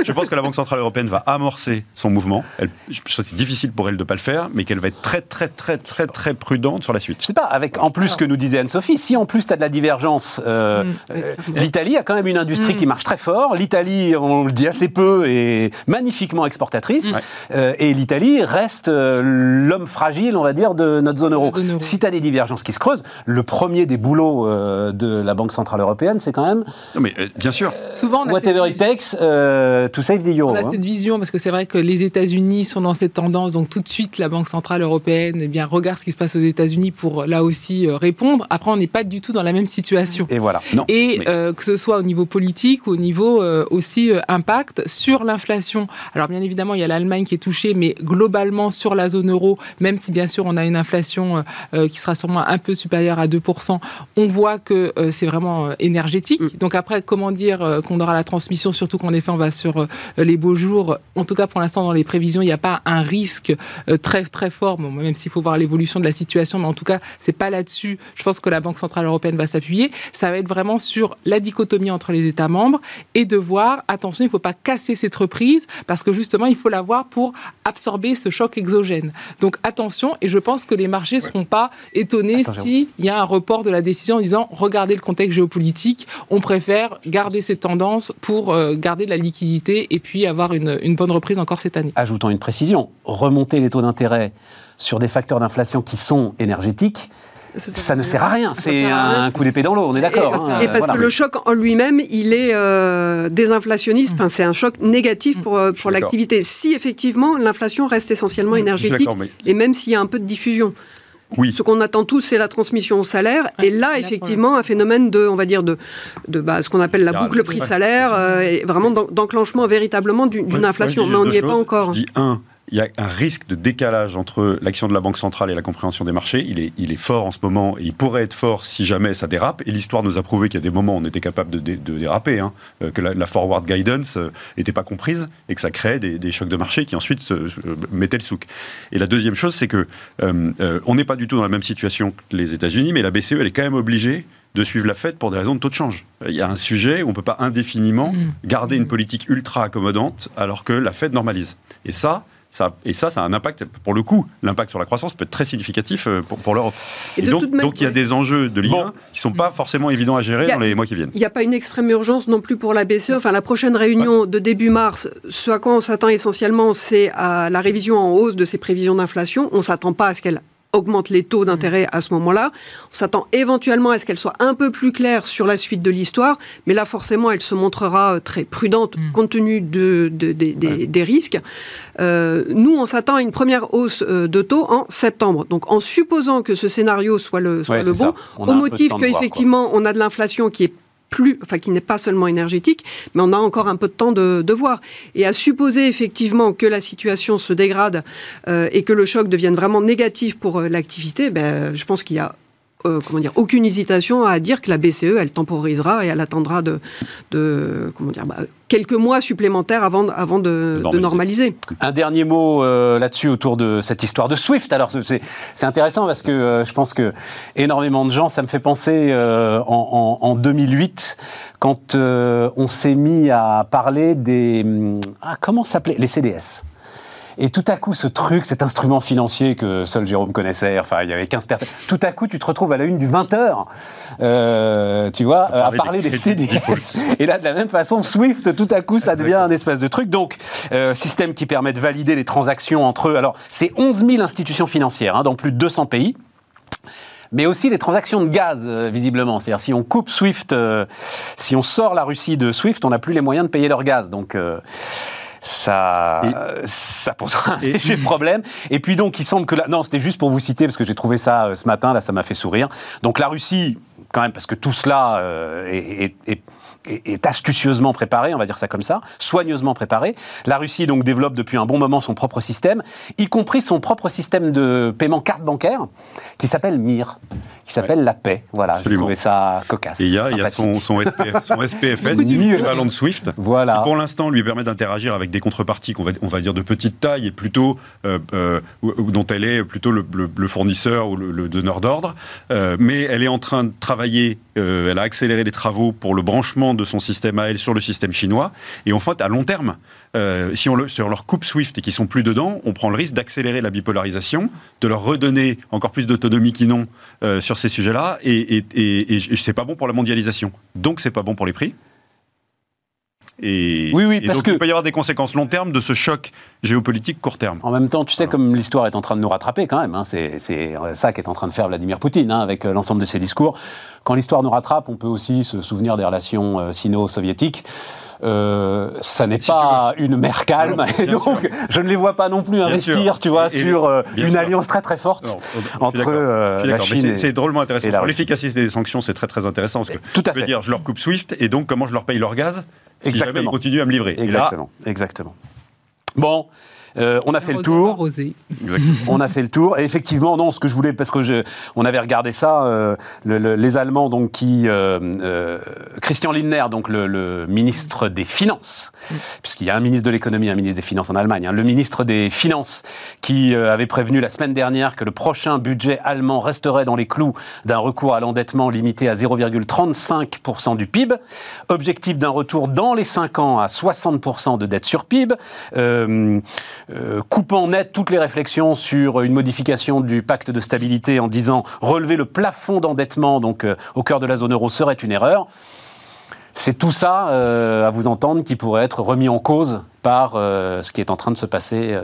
je pense que la Banque centrale européenne va amorcer son mouvement. Elle, c'est difficile pour elle de pas le faire, mais qu'elle va être très, très, très, très, très prudente sur la suite. Je sais pas, avec en plus ce que nous disait Anne-Sophie, si en plus tu as de la divergence, euh, mm. euh, l'Italie a quand même une industrie qui mm. marche très fort. L'Italie, on le dit assez peu, est magnifiquement exportatrice. Mm. Euh, et l'Italie reste l'homme fragile, on va dire, de notre zone euro. Si tu as des divergences qui se creusent, le premier des boulots euh, de la Banque Centrale Européenne, c'est quand même. Non, mais euh, bien sûr. Souvent, on a whatever it takes euh, to save the euro. On a hein. cette vision parce que c'est vrai que les États-Unis sont dans cette tendance, donc tout de suite la Banque Centrale Européenne eh bien, regarde ce qui se passe aux États-Unis pour là aussi répondre. Après, on n'est pas du tout dans la même situation. Et voilà. Non, Et que ce soit au niveau politique ou au niveau aussi impact sur l'inflation. Alors, bien évidemment, il y a l'Allemagne qui est touchée, mais globalement sur la zone euro, même si bien sûr on a une inflation euh, euh, qui sera sûrement un peu supérieure à 2%, on voit que euh, c'est vraiment énergétique. Mm. Donc après, comment dire qu'on aura la transmission, surtout qu'en effet, on va sur les beaux jours. En tout cas, pour l'instant, dans les prévisions, il n'y a pas un risque très très fort, même s'il faut voir l'évolution de la situation, mais en tout cas, c'est pas là-dessus. Je pense que la Banque centrale européenne va s'appuyer. Ça va être vraiment sur la dichotomie entre les États membres et de voir, attention, il ne faut pas casser cette reprise parce que justement, il faut l'avoir pour absorber ce choc exogène. Donc attention, et je pense que les marchés ne seront pas étonnés s'il y a un report de la décision en disant regardez le contexte géopolitique, on préfère garder cette tendance pour euh, garder de la liquidité et puis avoir une, une bonne reprise encore cette année. Ajoutons une précision remonter les taux d'intérêt sur des facteurs d'inflation qui sont énergétiques, ça, ne sert à rien. C'est un coup d'épée dans l'eau, on est d'accord. Et, hein. parce que le choc en lui-même, il est euh, désinflationniste. Enfin, c'est un choc négatif pour, euh, pour l'activité. Si effectivement l'inflation reste essentiellement énergétique, et même s'il y a un peu de diffusion. Oui. Ce qu'on attend tous, c'est la transmission au salaire. et là, effectivement, un phénomène de, on va dire, de, de bah, ce qu'on appelle la boucle prix-salaire, euh, vraiment d'enclenchement véritablement d'une inflation. Mais on n'y est pas encore. Je dis un, il y a un risque de décalage entre l'action de la Banque centrale et la compréhension des marchés. Il est, il est fort en ce moment et il pourrait être fort si jamais ça dérape. Et l'histoire nous a prouvé qu'il y a des moments où on était capable de, déraper, hein, euh, que la, forward guidance n'était euh, pas comprise et que ça créait des, chocs de marché qui ensuite se, mettaient le souk. Et la deuxième chose, c'est que euh, on n'est pas du tout dans la même situation que les États-Unis, mais la BCE, elle est quand même obligée de suivre la Fed pour des raisons de taux de change. Il y a un sujet où on ne peut pas indéfiniment mm. garder une politique ultra accommodante alors que la Fed normalise. Et ça, ça, et ça, ça a un impact, pour le coup, l'impact sur la croissance peut être très significatif euh, pour, pour l'Europe. Et, donc, donc il y a des enjeux de l'IA qui ne sont pas forcément évidents à gérer dans les mois qui viennent. Il n'y a pas une extrême urgence non plus pour la BCE. Enfin, la prochaine réunion de début mars, ce à quoi on s'attend essentiellement, c'est à la révision en hausse de ses prévisions d'inflation. On ne s'attend pas à ce qu'elle augmente les taux d'intérêt à ce moment-là. On s'attend éventuellement à ce qu'elle soit un peu plus claire sur la suite de l'histoire, mais là forcément elle se montrera euh, très prudente mm. compte tenu de, des, risques. Euh, nous, on s'attend à une première hausse euh, de taux en septembre. Donc en supposant que ce scénario soit le, soit le bon, au motif qu'effectivement on a de l'inflation qui est plus, enfin qui n'est pas seulement énergétique, mais on a encore un peu de temps de, de voir. Et à supposer effectivement que la situation se dégrade euh, et que le choc devienne vraiment négatif pour euh, l'activité, ben, je pense qu'il y a euh, comment dire, aucune hésitation à dire que la BCE, elle temporisera et elle attendra de, de comment dire, bah, quelques mois supplémentaires avant, avant de, normaliser. Un dernier mot euh, là-dessus autour de cette histoire de SWIFT. Alors c'est intéressant parce que euh, je pense que énormément de gens, ça me fait penser en, en, 2008 quand on s'est mis à parler des ah, comment s'appelait les CDS. Et tout à coup, ce truc, cet instrument financier que seul Jérôme connaissait, enfin, il y avait 15 personnes, tout à coup, tu te retrouves à la une du 20h, euh, tu vois, à parler des, CDS. Et là, de la même façon, Swift, tout à coup, ça devient un espèce de truc. Donc, euh, système qui permet de valider les transactions entre eux. Alors, c'est 11 000 institutions financières hein, dans plus de 200 pays mais aussi les transactions de gaz, euh, visiblement. C'est-à-dire, si on coupe SWIFT, si on sort la Russie de SWIFT, on n'a plus les moyens de payer leur gaz. Donc, ça, ça posera un léger <laughs> problème. Et puis donc, il semble que là, non, c'était juste pour vous citer parce que j'ai trouvé ça euh, ce matin, là, ça m'a fait sourire. Donc la Russie, quand même, parce que tout cela euh, est, est est, astucieusement préparé, on va dire ça comme ça, soigneusement préparé. La Russie donc développe depuis un bon moment son propre système, y compris son propre système de paiement carte bancaire, qui s'appelle MIR, qui s'appelle la paix. Voilà, j'ai trouvé ça cocasse. Et il y a, son, son, SPFS, <laughs> équivalent de SWIFT, <laughs> voilà. qui pour l'instant lui permet d'interagir avec des contreparties qu'on va, on va dire de petite taille et plutôt euh, euh, dont elle est plutôt le, fournisseur ou le, donneur d'ordre, euh, mais elle est en train de travailler, elle a accéléré les travaux pour le branchement de son système à elle sur le système chinois. Et en fait, à long terme, si, on le, leur coupe SWIFT et qu'ils sont plus dedans, on prend le risque d'accélérer la bipolarisation, de leur redonner encore plus d'autonomie qu'ils n'ont euh, sur ces sujets-là. Et, et, et, c'est pas bon pour la mondialisation. Donc, c'est pas bon pour les prix. Et, oui, oui, parce donc que... il peut y avoir des conséquences long terme de ce choc géopolitique court terme. En même temps, tu sais, comme l'histoire est en train de nous rattraper quand même, hein, c'est ça qu'est en train de faire Vladimir Poutine hein, avec euh, l'ensemble de ses discours. Quand l'histoire nous rattrape, on peut aussi se souvenir des relations euh, sino-soviétiques. Euh, ça n'est pas une mer calme, et donc je ne les vois pas non plus investir, tu vois, sur une alliance très très forte entre la Chine. C'est drôlement intéressant. Pour l'efficacité des sanctions, c'est très très intéressant parce que Tout à je veux fait. dire, je leur coupe SWIFT et donc comment je leur paye leur gaz si Exactement. jamais ils continuent à me livrer. Exactement. Exactement. Bon, euh, on a fait le tour. on a fait le tour. Et effectivement, non, ce que je voulais, parce que je, on avait regardé ça, euh, les Allemands, donc qui euh, Christian Lindner, donc le, ministre des Finances, puisqu'il y a un ministre de l'économie, un ministre des Finances en Allemagne, hein, le ministre des Finances qui avait prévenu la semaine dernière que le prochain budget allemand resterait dans les clous d'un recours à l'endettement limité à 0,35% du PIB, objectif d'un retour dans les 5 ans à 60% de dette sur PIB. Euh, coupant net toutes les réflexions sur une modification du pacte de stabilité en disant relever le plafond d'endettement donc euh, au cœur de la zone euro serait une erreur. C'est tout ça, euh, à vous entendre, qui pourrait être remis en cause par ce qui est en train de se passer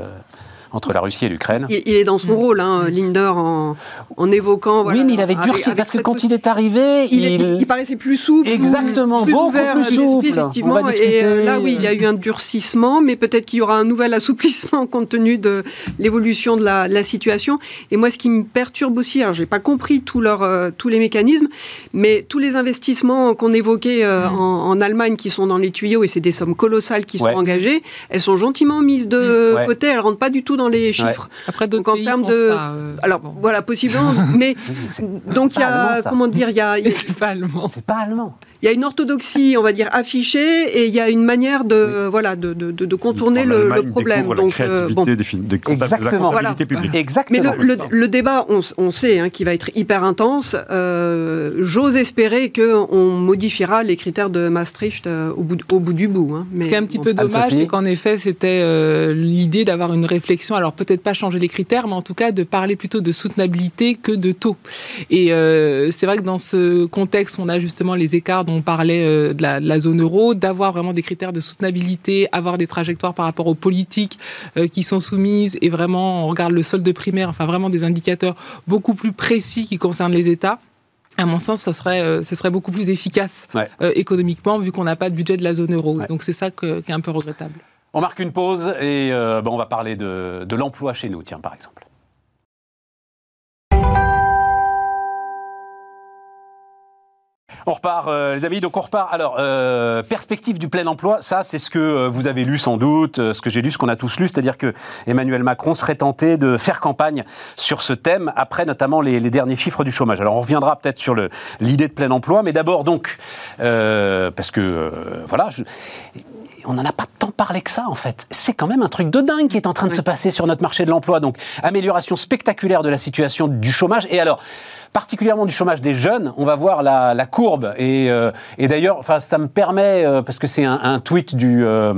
entre la Russie et l'Ukraine. Il, est dans son mm. rôle, hein, Linder, en, en évoquant. oui, mais il avait durci parce que quand il est arrivé, il, il, paraissait plus souple, exactement, plus, beaucoup plus souple. Effectivement, et euh, là, oui, il y a eu un durcissement, mais peut-être qu'il y aura un nouvel <laughs> assouplissement compte tenu de l'évolution de la, la, situation. Et moi, ce qui me perturbe aussi, alors j'ai pas compris tout leur, euh, tous les mécanismes, mais tous les investissements qu'on évoquait euh, mm. en, en, Allemagne qui sont dans les tuyaux et c'est des sommes colossales qui sont engagées, elles sont gentiment mises de mm. côté. Elles rentrent pas du tout dans les chiffres. Après, donc en termes de, euh, alors voilà, possiblement, mais <laughs> donc il y a, comment dire, il y a, <laughs> c'est pas allemand. C'est pas allemand. Il y a une orthodoxie, on va dire, affichée, et il y a une manière de, voilà, de, de, de contourner le, le, problème. Donc, la bon. des, des Exactement. Voilà. Exactement. Mais le, le débat, on, on sait, hein, qu'il va être hyper intense. Euh, J'ose espérer qu'on modifiera les critères de Maastricht euh, au, bout, au bout du bout. Hein. Mais, Ce qui est un petit peu dommage, c'est qu'en effet, c'était euh, l'idée d'avoir une réflexion, alors peut-être pas changer les critères, mais en tout cas de parler plutôt de soutenabilité que de taux. Et euh, c'est vrai que dans ce contexte, on a justement les écarts dont on parlait euh, de, la, de, la, zone euro, d'avoir vraiment des critères de soutenabilité, avoir des trajectoires par rapport aux politiques euh, qui sont soumises, et vraiment, on regarde le solde primaire, enfin vraiment des indicateurs beaucoup plus précis qui concernent les États. À mon sens, ce serait, ce serait beaucoup plus efficace ouais. euh, économiquement, vu qu'on n'a pas de budget de la zone euro. Ouais. Donc c'est ça que, qui est un peu regrettable. On marque une pause et euh, bon, on va parler de, de l'emploi chez nous, tiens, par exemple. On repart, euh, les amis. Donc on repart. Alors, euh, perspective du plein emploi, ça, c'est ce que euh, vous avez lu sans doute, ce que j'ai lu, ce qu'on a tous lu, c'est-à-dire que Emmanuel Macron serait tenté de faire campagne sur ce thème après notamment les, derniers chiffres du chômage. Alors on reviendra peut-être sur l'idée de plein emploi, mais d'abord donc parce que voilà. On n'en a pas parlé que ça, en fait. C'est quand même un truc de dingue qui est en train de oui. se passer sur notre marché de l'emploi. Donc, amélioration spectaculaire de la situation du chômage. Et alors, particulièrement du chômage des jeunes, on va voir la, la courbe. Et, euh, et d'ailleurs, enfin, ça me permet, euh, parce que c'est un, un, tweet du euh,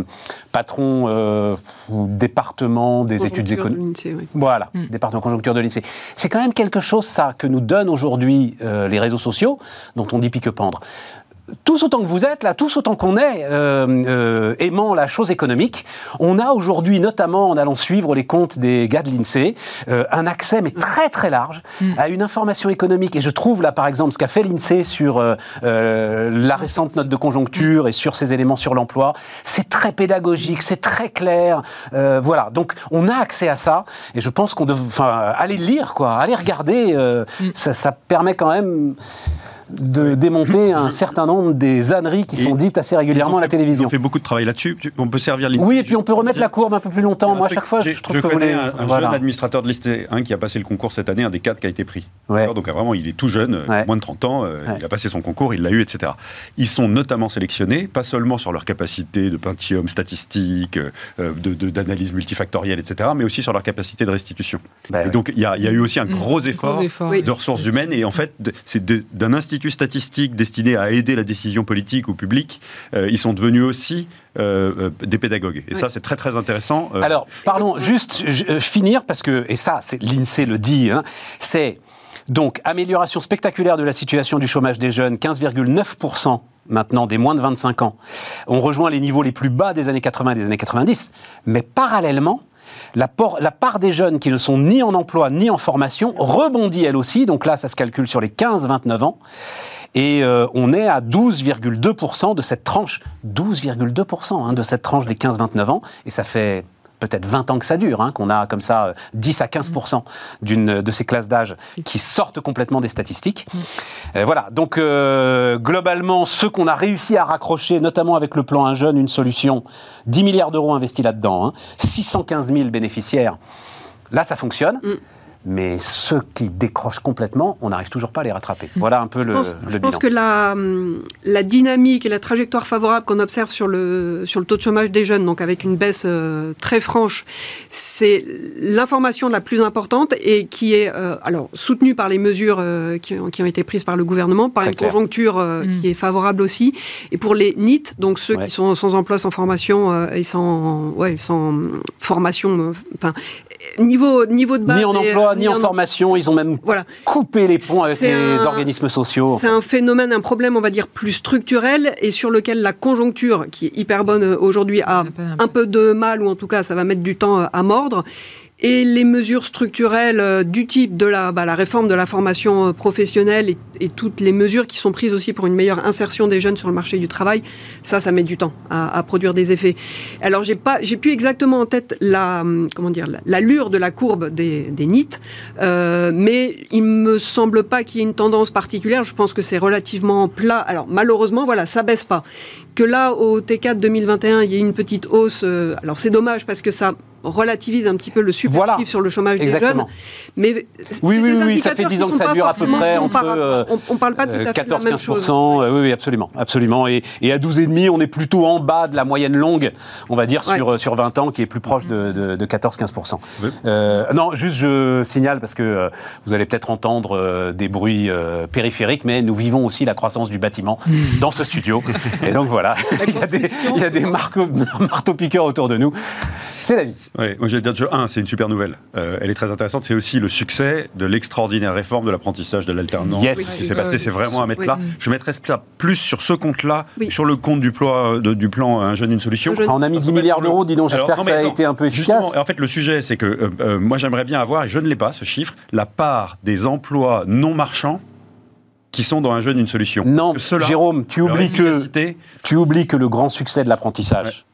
patron département des Conjoncture études économiques. De oui. Voilà, mm. département conjoncture de lycée. C'est quand même quelque chose, ça, que nous donnent aujourd'hui les réseaux sociaux, dont on dit pique-pendre tous autant que vous êtes, là, tous autant qu'on est euh, euh, aimant la chose économique, on a aujourd'hui, notamment en allant suivre les comptes des gars de l'INSEE, euh, un accès mais très très large mm. à une information économique. Et je trouve là, par exemple, ce qu'a fait l'INSEE sur la récente note de conjoncture et sur ces éléments sur l'emploi, c'est très pédagogique, c'est très clair. voilà, donc on a accès à ça. Et je pense qu'on devrait, enfin, aller lire, quoi, aller regarder, mm. ça, ça permet quand même de démonter un certain nombre des âneries qui sont dites assez régulièrement à la télévision. On fait beaucoup de travail là-dessus. On peut servir l'INSEE. Oui, et puis on peut remettre la courbe un peu plus longtemps. Moi, à chaque fois, je trouve je que connais vous un, un voilà. jeune administrateur de lycée hein, qui a passé le concours cette année, un des quatre qui a été pris. Ouais. Donc vraiment, il est tout jeune, ouais. moins de 30 ans. Euh, ouais. Il a passé son concours, il l'a eu, etc. Ils sont notamment sélectionnés, pas seulement sur leur capacité de Pentium statistique, euh, d'analyse multifactorielle, etc., mais aussi sur leur capacité de restitution. Bah, et donc, il y, y, a eu aussi un mmh. gros effort, gros effort de ressources humaines. Et en fait, c'est d'un institut statistique destinés à aider la décision politique ou publique, euh, ils sont devenus aussi euh, des pédagogues. Et oui. ça, c'est très très intéressant. Euh... Alors, parlons juste euh, finir, parce que, et ça, l'INSEE le dit, hein, c'est donc amélioration spectaculaire de la situation du chômage des jeunes, 15,9% maintenant des moins de 25 ans. On rejoint les niveaux les plus bas des années 80 et des années 90, mais parallèlement, la, por, la, part des jeunes qui ne sont ni en emploi ni en formation rebondit elle aussi, donc là ça se calcule sur les 15-29 ans, et euh, on est à 12,2% de cette tranche, 12,2% hein, de cette tranche des 15-29 ans, et ça fait peut-être 20 ans que ça dure, hein, qu'on a comme ça 10 à 15 d'une de ces classes d'âge qui sortent complètement des statistiques. Euh, voilà, donc euh, globalement, ce qu'on a réussi à raccrocher, notamment avec le plan Un jeune, une solution, 10 milliards d'euros investis là-dedans, hein, 615 000 bénéficiaires, là ça fonctionne. Mm mais ceux qui décrochent complètement, on n'arrive toujours pas à les rattraper. Voilà un peu je le, pense, le je bilan. pense que la, la, dynamique et la trajectoire favorable qu'on observe sur le, sur le taux de chômage des jeunes, donc avec une baisse euh, très franche, c'est l'information la plus importante et qui est euh, alors soutenue par les mesures euh, qui, ont, qui, ont, été prises par le gouvernement, par très une clair. conjoncture mmh. qui est favorable aussi. Et pour les NIT, donc ceux ouais. qui sont sans emploi, sans formation et sans, ouais, sans formation, enfin, niveau, niveau de base. Ni en emploi, ni, ni en, en, formation. Ils ont même voilà. coupé les ponts avec les un, organismes sociaux. C'est un phénomène, un problème, on va dire, plus structurel et sur lequel la conjoncture, qui est hyper bonne aujourd'hui, a un peu de mal, ou en tout cas, ça va mettre du temps à mordre et les mesures structurelles euh, du type de la, bah, la réforme de la formation euh, professionnelle et, toutes les mesures qui sont prises aussi pour une meilleure insertion des jeunes sur le marché du travail, ça, ça met du temps à, à produire des effets. Alors, j'ai pas, j'ai plus exactement en tête la, hum, comment dire, l'allure de la courbe des, des NIT, euh, mais il me semble pas qu'il y ait une tendance particulière. Je pense que c'est relativement plat. Alors, malheureusement, voilà, ça baisse pas. Que là, au T4 2021, il y a une petite hausse. alors c'est dommage parce que ça relativise un petit peu le super chiffre sur le chômage des jeunes. Mais oui, oui, oui, ça fait 10 ans que ça dure à peu près entre on, ne parle pas tout à fait 14, de la même 15% Oui, oui, absolument, absolument. Et, et à 12,5, on est plutôt en bas de la moyenne longue, on va dire sur sur 20 ans, qui est plus proche de, 14-15% euh, Non, juste je signale parce que euh, vous allez peut-être entendre euh, des bruits périphériques, mais nous vivons aussi la croissance du bâtiment <laughs> dans ce studio. Et donc voilà, <laughs> il y a des, il y a des marteaux-piqueurs autour de nous. C'est la vie. Oui, moi j'ai dire, un, c'est une super nouvelle. Euh, elle est très intéressante. C'est aussi le succès de l'extraordinaire réforme de l'apprentissage de l'alternance. Yes. Ce qui s'est passé, c'est vraiment à mettre là. Je mettrais ça plus sur ce compte-là, sur le compte du, plan, du plan Un jeune, une solution. on a mis 10 milliards d'euros, dis donc, j'espère que ça a été un peu efficace. En fait, le sujet, c'est que euh, euh, moi j'aimerais bien avoir, et je ne l'ai pas, ce chiffre, la part des emplois non marchands qui sont dans un jeune une solution. Non, Jérôme, tu oublies, que, tu oublies que le grand succès de l'apprentissage,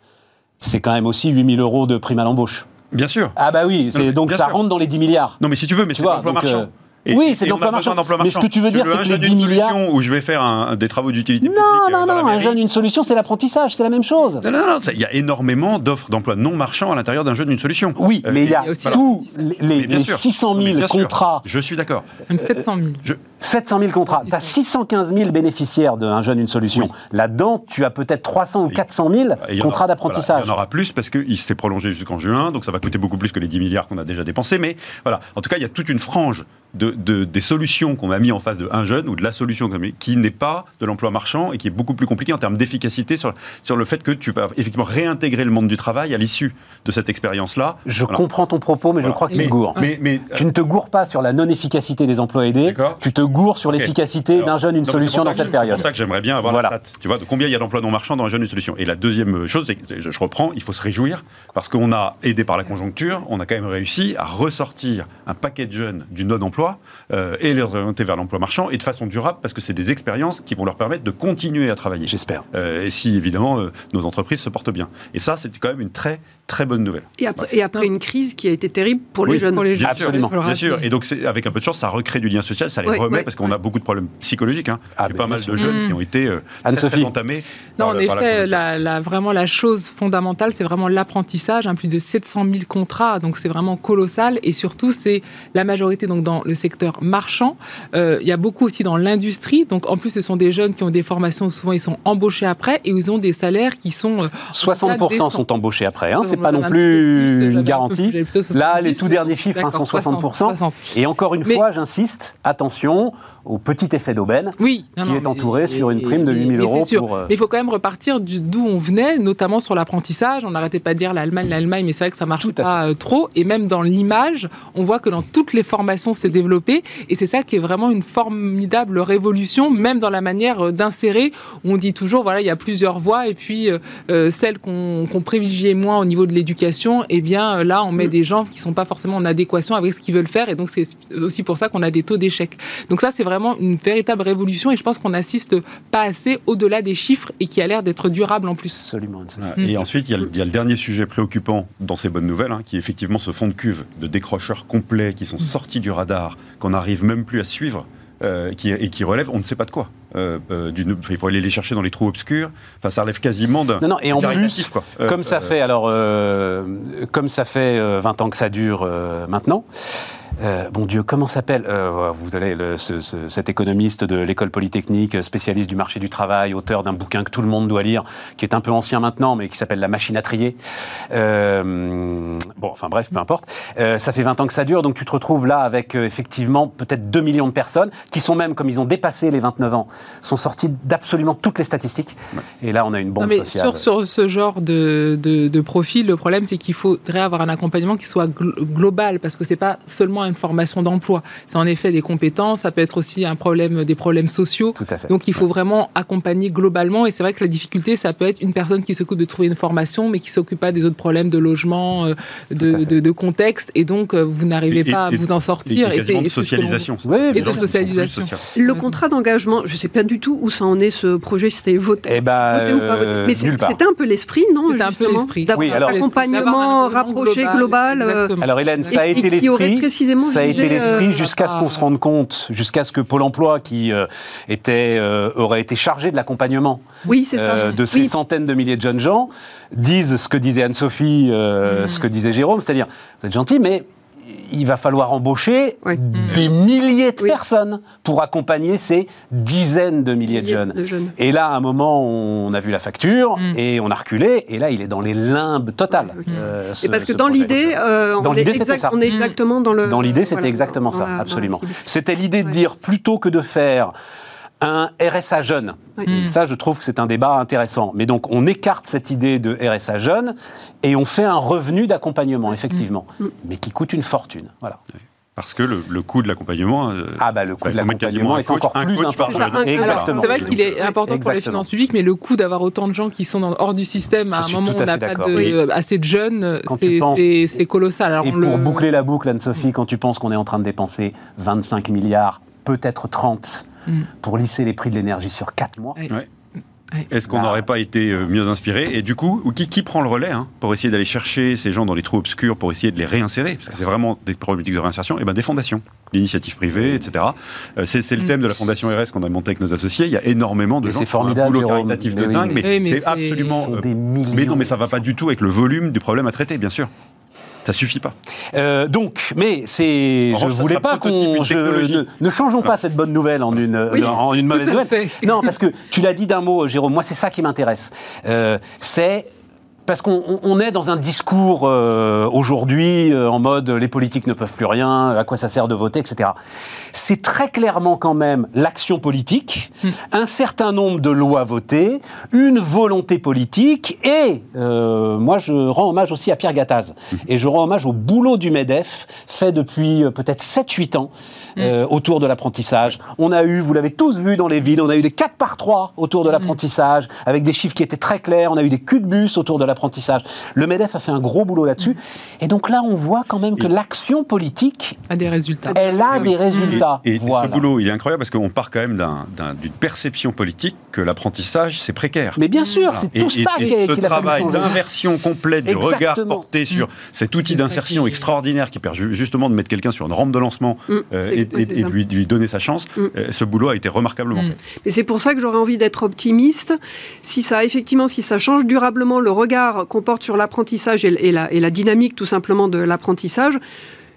c'est quand même aussi 8000 euros de prime à l'embauche. Bien sûr. Ah bah oui, donc ça rentre dans les 10 milliards. Non mais si tu veux, mais c'est l'emploi marchand. Euh, oui, c'est l'emploi marchand. Mais ce que tu veux dire, c'est que les 10 milliards. Où je vais faire un, des travaux d'utilité publique. Non, non, non, un jeune, une solution, c'est l'apprentissage, c'est la même chose. Non, non, non, il y a énormément d'offres d'emploi non marchands à l'intérieur d'un jeune, une solution. Oui, euh, mais il y a tous les, 600 000 contrats. Je suis d'accord. Même 700 000. 700 000 contrats. Tu as 615 000 bénéficiaires d'un jeune, une solution. Là-dedans, tu as peut-être 300 ou 400 000 contrats d'apprentissage. il y en aura plus parce qu'il s'est prolongé jusqu'en juin, donc ça va coûter beaucoup plus que les 10 milliards qu'on a déjà dépensés. Mais voilà, en tout cas, il y a toute une frange de, des solutions qu'on a mis en face de un jeune ou de la solution qui n'est pas de l'emploi marchand et qui est beaucoup plus compliqué en termes d'efficacité sur, sur le fait que tu vas effectivement réintégrer le monde du travail à l'issue de cette expérience-là. Je comprends ton propos, mais je crois que tu gourres. Mais, mais, tu ne te gourres pas sur la non-efficacité des emplois aidés, tu te gourres sur l'efficacité d'un jeune, une solution dans cette période. C'est pour ça que j'aimerais bien avoir la stat. Tu vois, de combien il y a d'emplois non marchands dans un jeune, une solution? Et la deuxième chose, c'est je reprends, il faut se réjouir parce qu'on a aidé par la conjoncture, on a quand même réussi à ressortir un paquet de jeunes du non-emploi euh, et les orienter vers l'emploi marchand et de façon durable parce que c'est des expériences qui vont leur permettre de continuer à travailler. J'espère. Euh, et si évidemment euh, nos entreprises se portent bien. Et ça, c'est quand même une très très bonne nouvelle. Et après, et après une crise qui a été terrible pour les jeunes. Pour les jeunes. Absolument. Bien sûr. Et donc avec un peu de chance, ça recrée du lien social, ça les remet parce qu'on a beaucoup de problèmes psychologiques. Hein. Ah, pas mal de jeunes qui ont été très, entamés. Non, en effet, la, vraiment la chose fondamentale, c'est vraiment l'apprentissage. Hein, plus de 700 000 contrats, donc c'est vraiment colossal. Et surtout, c'est la majorité donc dans le secteur marchand. Euh, il y a beaucoup aussi dans l'industrie. Donc en plus, ce sont des jeunes qui ont des formations. Souvent, ils sont embauchés après et ils ont des salaires qui sont 60% euh, sont embauchés après. Hein, c'est pas non plus une garantie. Là, les tout derniers chiffres hein, sont 60%. Et encore une fois, j'insiste, attention au petit effet d'aubaine oui, qui est entouré sur une prime de 8000 euros. Pour, euh, Mais il faut quand même repartir d'où on venait, notamment sur l'apprentissage. On n'arrêtait pas de dire l'Allemagne, l'Allemagne, mais c'est vrai que ça marche pas trop. Et même dans l'image, on voit que dans toutes les formations, c'est Et c'est ça qui est vraiment une formidable révolution, même dans la manière euh, d'insérer. On dit toujours, voilà, il y a plusieurs voies, et puis celle qu'on privilégiait moins au niveau de l'éducation, eh bien là, on met mm. des gens qui sont pas forcément en adéquation avec ce qu'ils veulent faire. Et donc, c'est aussi pour ça qu'on a des taux d'échec. Donc ça, c'est vraiment une véritable révolution et je pense qu'on n'assiste pas assez au-delà des chiffres et qui a l'air d'être durable en plus. Absolument. Et ensuite, il y, a le, dernier sujet préoccupant dans ces bonnes nouvelles, hein, qui est effectivement ce fond de cuve de décrocheurs complets qui sont sortis du radar, qu'on n'arrive même plus à suivre. Euh, qui, et qui relèvent, on ne sait pas de quoi. Euh, euh, il faut aller les chercher dans les trous obscurs. Enfin, ça relève quasiment d'un. Non, non, et en plus, quoi. comme ça fait alors, comme ça fait 20 ans que ça dure maintenant. Euh, bon Dieu, comment s'appelle euh, Vous allez, cet économiste de l'école polytechnique, spécialiste du marché du travail, auteur d'un bouquin que tout le monde doit lire, qui est un peu ancien maintenant, mais qui s'appelle La machine à trier. Euh, bon, enfin bref, peu importe. ça fait 20 ans que ça dure, donc tu te retrouves là avec effectivement peut-être 2 millions de personnes qui sont même, comme ils ont dépassé les 29 ans, sont sortis d'absolument toutes les statistiques. Et là, on a une bombe sociale. Sur, sur, ce genre de, de profil, le problème, c'est qu'il faudrait avoir un accompagnement qui soit global, parce que c'est pas seulement une formation d'emploi. C'est en effet des compétences, ça peut être aussi un problème, des problèmes sociaux. Tout à fait. Donc il faut vraiment accompagner globalement. Et c'est vrai que la difficulté, ça peut être une personne qui s'occupe de trouver une formation, mais qui s'occupe pas des autres problèmes de logement, euh, de, contexte, et donc vous n'arrivez pas à vous en sortir. Et, de socialisation. et de socialisation. Le contrat d'engagement, je ne sais pas du tout où ça en est ce projet, c'était voté. Eh ben, Mais c'était un peu l'esprit, non C'était un peu l'esprit. Oui, alors, accompagnement rapproché global. alors Hélène, ça a été l'esprit. Ça a été l'esprit jusqu'à ce qu'on se rende compte, jusqu'à ce que Pôle Emploi, qui était, aurait été chargé de l'accompagnement oui, de ces centaines de milliers de jeunes gens, disent ce que disait Anne-Sophie, euh, mm. ce que disait Jérôme, c'est-à-dire, vous êtes gentil, mais il va falloir embaucher des mm. milliers de personnes pour accompagner ces dizaines de milliers de jeunes. Et là, à un moment, on a vu la facture mm. et on a reculé. Et là, il est dans les limbes totales. Euh, et parce que dans l'idée, euh, on, est on est exactement dans le. Dans l'idée, c'était exactement ça, absolument. C'était l'idée de dire plutôt que de faire un RSA jeune. Et ça, je trouve que c'est un débat intéressant. Mais donc, on écarte cette idée de RSA jeune et on fait un revenu d'accompagnement, effectivement, mm. mais qui coûte une fortune. Voilà. Parce que le, coût de l'accompagnement. Euh, ah, bah le coût de l'accompagnement est encore plus important. C'est vrai qu'il est important pour les finances publiques, mais le coût d'avoir autant de gens qui sont dans, hors du système à un moment où on n'a pas de, assez de jeunes, c'est colossal. Alors et pour boucler la boucle, Anne-Sophie, quand tu penses qu'on est en train de dépenser 25 milliards, peut-être 30 Mm. pour lisser les prix de l'énergie sur 4 mois. Est-ce qu'on n'aurait pas été euh, mieux inspiré Et du coup, qui, qui prend le relais hein, pour essayer d'aller chercher ces gens dans les trous obscurs, pour essayer de les réinsérer Parce que c'est vraiment des problématiques de réinsertion. Et ben des fondations, l'initiative privée, etc. Euh, c'est, le mm. thème de la fondation RS qu'on a monté avec nos associés. Il y a énormément de gens c'est formidable, qui ont un boulot caritatif de dingue, mais, c'est absolument. Euh, mais non, mais ça va pas du tout avec le volume du problème à traiter, bien sûr. Ça suffit pas. Euh, donc, mais c'est, je voulais pas qu'on, ne, ne, changeons pas cette bonne nouvelle en une, en une mauvaise nouvelle. Non, parce que tu l'as dit d'un mot, Jérôme. Moi, c'est ça qui m'intéresse. Euh, c'est parce qu'on est dans un discours euh, aujourd'hui euh, en mode les politiques ne peuvent plus rien, à quoi ça sert de voter, etc. C'est très clairement quand même l'action politique, hmm. un certain nombre de lois votées, une volonté politique, et euh, moi je rends hommage aussi à Pierre Gattaz, hmm. et je rends hommage au boulot du MEDEF, fait depuis peut-être 7-8 ans, hmm. autour de l'apprentissage. On a eu, vous l'avez tous vu dans les villes, on a eu des 4 par 3 autour de l'apprentissage, avec des chiffres qui étaient très clairs, on a eu des culs de bus autour de l'apprentissage. Le MEDEF a fait un gros boulot là-dessus. Et donc là, on voit quand même que l'action politique a des résultats. Elle a des résultats. Et, ce boulot, il est incroyable parce qu'on part quand même d'une perception politique que l'apprentissage, c'est précaire. Mais bien sûr, c'est tout ça qui est Ce travail d'inversion complète du regard porté sur mm. cet outil d'insertion extraordinaire qui permet justement de mettre quelqu'un sur une rampe de lancement mm. euh, et, de lui, donner sa chance, mm. euh, ce boulot a été remarquablement fait. Et c'est pour ça que j'aurais envie d'être optimiste. Si ça, effectivement, si ça change durablement le regard qu'on porte sur l'apprentissage et, la, dynamique tout simplement de l'apprentissage,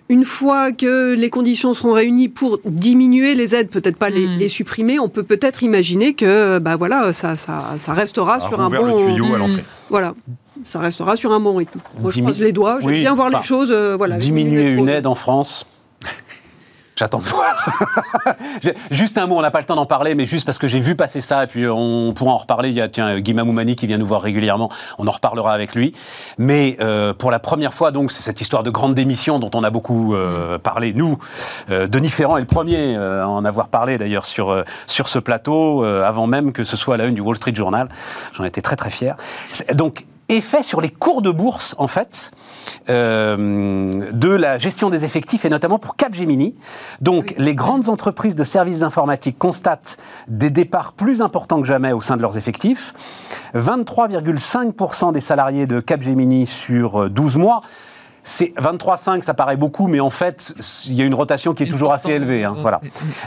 une fois que les conditions seront réunies pour diminuer les aides, peut-être pas les, hmm. supprimer, on peut peut-être imaginer que bah voilà, ça, ça, restera sur un bon. Hmm. Voilà, ça restera sur un bon rythme. Moi, je croise les doigts. Je bien voir les choses. Euh, voilà, diminuer une aide en France J'attends de voir. <laughs> juste un mot, on n'a pas le temps d'en parler, mais juste parce que j'ai vu passer ça, et puis on pourra en reparler. Il y a tiens, Guy Mamoumani qui vient nous voir régulièrement, on en reparlera avec lui. Mais euh, pour la première fois, donc, c'est cette histoire de grande démission dont on a beaucoup euh, parlé, nous. Euh, Denis Ferrand est le premier à en avoir parlé d'ailleurs sur, sur ce plateau, avant même que ce soit la une du Wall Street Journal. J'en étais très très fier. Donc, effet sur les cours de bourse, en fait, euh, de la gestion des effectifs, et notamment pour Capgemini. Donc, les grandes entreprises de services informatiques constatent des départs plus importants que jamais au sein de leurs effectifs. 23,5% des salariés de Capgemini sur 12 mois c'est 23,5, ça paraît beaucoup, mais en fait, il y a une rotation qui est toujours assez élevée. Hein, voilà.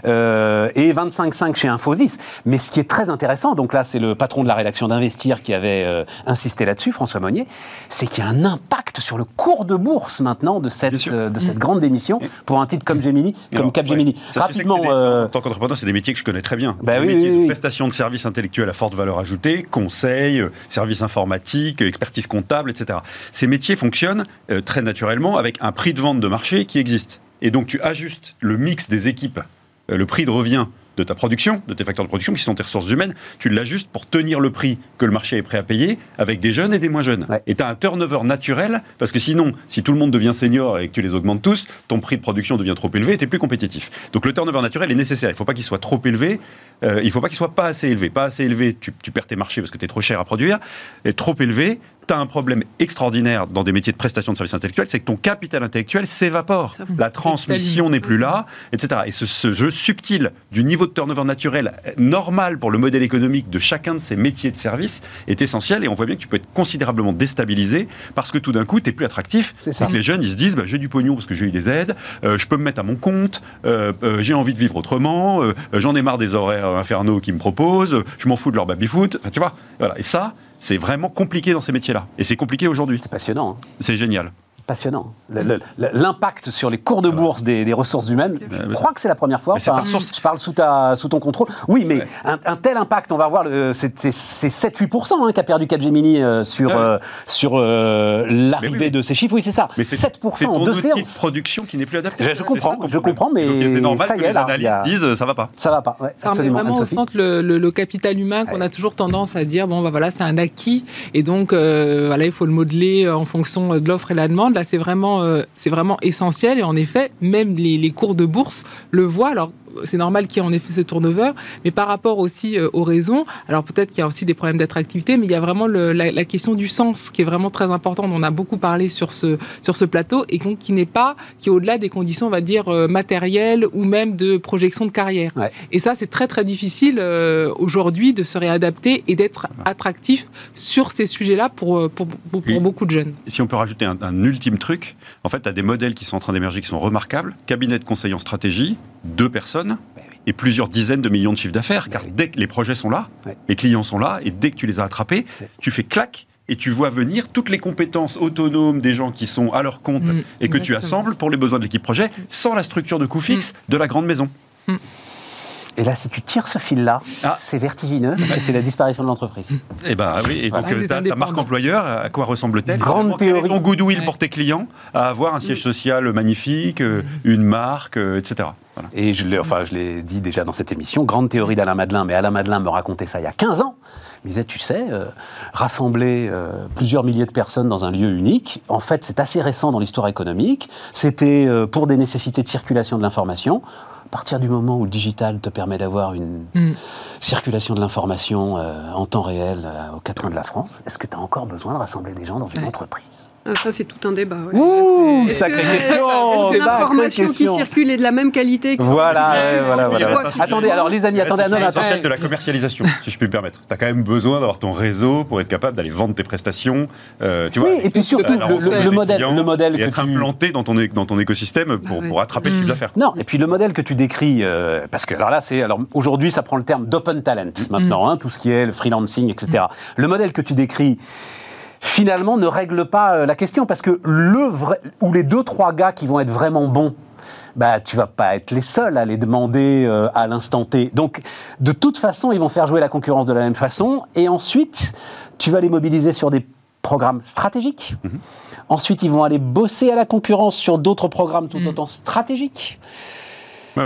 Euh, et 25,5 chez Infosys. Mais ce qui est très intéressant, donc là, c'est le patron de la rédaction d'Investir qui avait euh, insisté là-dessus, François Monnier, c'est qu'il y a un impact sur le cours de bourse maintenant de cette, euh, de cette grande démission pour un titre comme Gemini, comme Capgemini. Rapidement. en tant qu'entrepreneur, c'est des métiers que je connais très bien. Bah, oui, métiers de prestation de services intellectuels à forte valeur ajoutée, conseil, services informatiques, expertise comptable, etc. Ces métiers fonctionnent très naturellement avec un prix de vente de marché qui existe. Et donc tu ajustes le mix des équipes, euh, le prix de revient de ta production, de tes facteurs de production, qui sont tes ressources humaines, tu l'ajustes pour tenir le prix que le marché est prêt à payer avec des jeunes et des moins jeunes. Et tu as un turnover naturel, parce que sinon, si tout le monde devient senior et que tu les augmentes tous, ton prix de production devient trop élevé et tu es plus compétitif. Donc le turnover naturel est nécessaire. Il ne faut pas qu'il soit trop élevé, euh, il ne faut pas qu'il soit pas assez élevé. Pas assez élevé, tu, tu perds tes marchés parce que tu es trop cher à produire, et trop élevé, tu as un problème extraordinaire dans des métiers de prestation de services intellectuels, c'est que ton capital intellectuel s'évapore. La transmission n'est plus là, etc. Et ce, jeu subtil du niveau de turnover naturel normal pour le modèle économique de chacun de ces métiers de service est essentiel. Et on voit bien que tu peux être considérablement déstabilisé parce que tout d'un coup, tu n'es plus attractif. C'est que les jeunes, ils se disent bah, j'ai du pognon parce que j'ai eu des aides, euh, je peux me mettre à mon compte, euh, euh, j'ai envie de vivre autrement, j'en ai marre des horaires infernaux qu'ils me proposent, je m'en fous de leur baby-foot. tu vois, voilà. Et ça, c'est vraiment compliqué dans ces métiers-là. Et c'est compliqué aujourd'hui. C'est passionnant. Hein. C'est génial passionnant. L'impact sur les cours de bourse des, ressources humaines, je crois que c'est la première fois. Enfin, je parle sous, ta, sous ton contrôle. Oui, mais un, tel impact, on va voir, c'est 7-8% hein, qu'a perdu Capgemini euh, sur, euh, sur euh, l'arrivée de ces chiffres. Oui, c'est ça. Mais 7% en deux séances. de production qui n'est plus adapté. Je, comprends, je comprends, mais c'est normal ça y est, les analystes disent ça va pas. Ça va pas. Ouais, ça remet vraiment au centre le, capital humain qu'on a toujours tendance à dire bon bah voilà c'est un acquis et donc voilà il faut le modeler en fonction de l'offre et la demande c'est vraiment, euh, vraiment essentiel. Et en effet, même les cours de bourse le voient. Alors, c'est normal qu'il y ait en effet ce turnover, mais par rapport aussi euh, aux raisons, alors peut-être qu'il y a aussi des problèmes d'attractivité, mais il y a vraiment la, question du sens qui est vraiment très importante. On a beaucoup parlé sur ce, sur ce plateau et qui n'est pas, qui est au-delà des conditions, on va dire, euh, matérielles ou même de projection de carrière. Et ça, c'est très très difficile euh, aujourd'hui de se réadapter et d'être attractif sur ces sujets-là pour, pour, beaucoup de jeunes. Si on peut rajouter un, un ultime truc, en fait, tu as des modèles qui sont en train d'émerger qui sont remarquables. Cabinet de conseil en stratégie, deux personnes et plusieurs dizaines de millions de chiffres d'affaires, car dès que les projets sont là, les clients sont là, et dès que tu les as attrapés, tu fais clac et tu vois venir toutes les compétences autonomes des gens qui sont à leur compte mm. et que tu assembles pour les besoins de l'équipe projet sans la structure de coût fixe mm. de la grande maison. Mm. Et là, si tu tires ce fil-là, ah. c'est vertigineux, parce que c'est la disparition de l'entreprise. Eh bien oui, et donc euh, ta, marque employeur, à quoi ressemble-t-elle Grande théorie. Ton goodwill pour tes clients, à avoir un siège social magnifique, euh, une marque, euh, etc. Et je l'ai enfin, dit déjà dans cette émission, grande théorie d'Alain Madelin, mais Alain Madelin me racontait ça il y a 15 ans. Il disait, tu sais, rassembler plusieurs milliers de personnes dans un lieu unique, en fait, c'est assez récent dans l'histoire économique. C'était pour des nécessités de circulation de l'information à partir du moment où le digital te permet d'avoir une mm. circulation de l'information euh, en temps réel euh, aux quatre coins de la France, est-ce que tu as encore besoin de rassembler des gens dans une entreprise? Ah, ça, c'est tout un débat. Ouh, sacrée question Est-ce que l'information qui circule est de la même qualité que Voilà, voilà, voilà. Attendez, alors les amis, attendez, non, attendez. de la commercialisation, <laughs> si je peux me permettre. Tu as quand même besoin d'avoir ton réseau pour être capable d'aller vendre tes prestations. Euh, tu vois, oui, et puis surtout, le, modèle, le modèle et être implanté dans ton, dans ton écosystème pour, pour attraper le chiffre mm. d'affaires. Non, et puis le modèle que tu décris, euh, parce que alors là, c'est alors aujourd'hui, ça prend le terme d'open talent maintenant, mm. hein, tout ce qui est le freelancing, etc. Le modèle que tu décris finalement ne règle pas euh, la question parce que le vrai, ou les deux trois gars qui vont être vraiment bons bah, tu vas pas être les seuls à les demander euh, à l'instant T. Donc, de toute façon, ils vont faire jouer la concurrence de la même façon. Et ensuite, tu vas les mobiliser sur des programmes stratégiques. Mhm. Ensuite, ils vont aller bosser à la concurrence sur d'autres programmes tout mhm. autant stratégiques.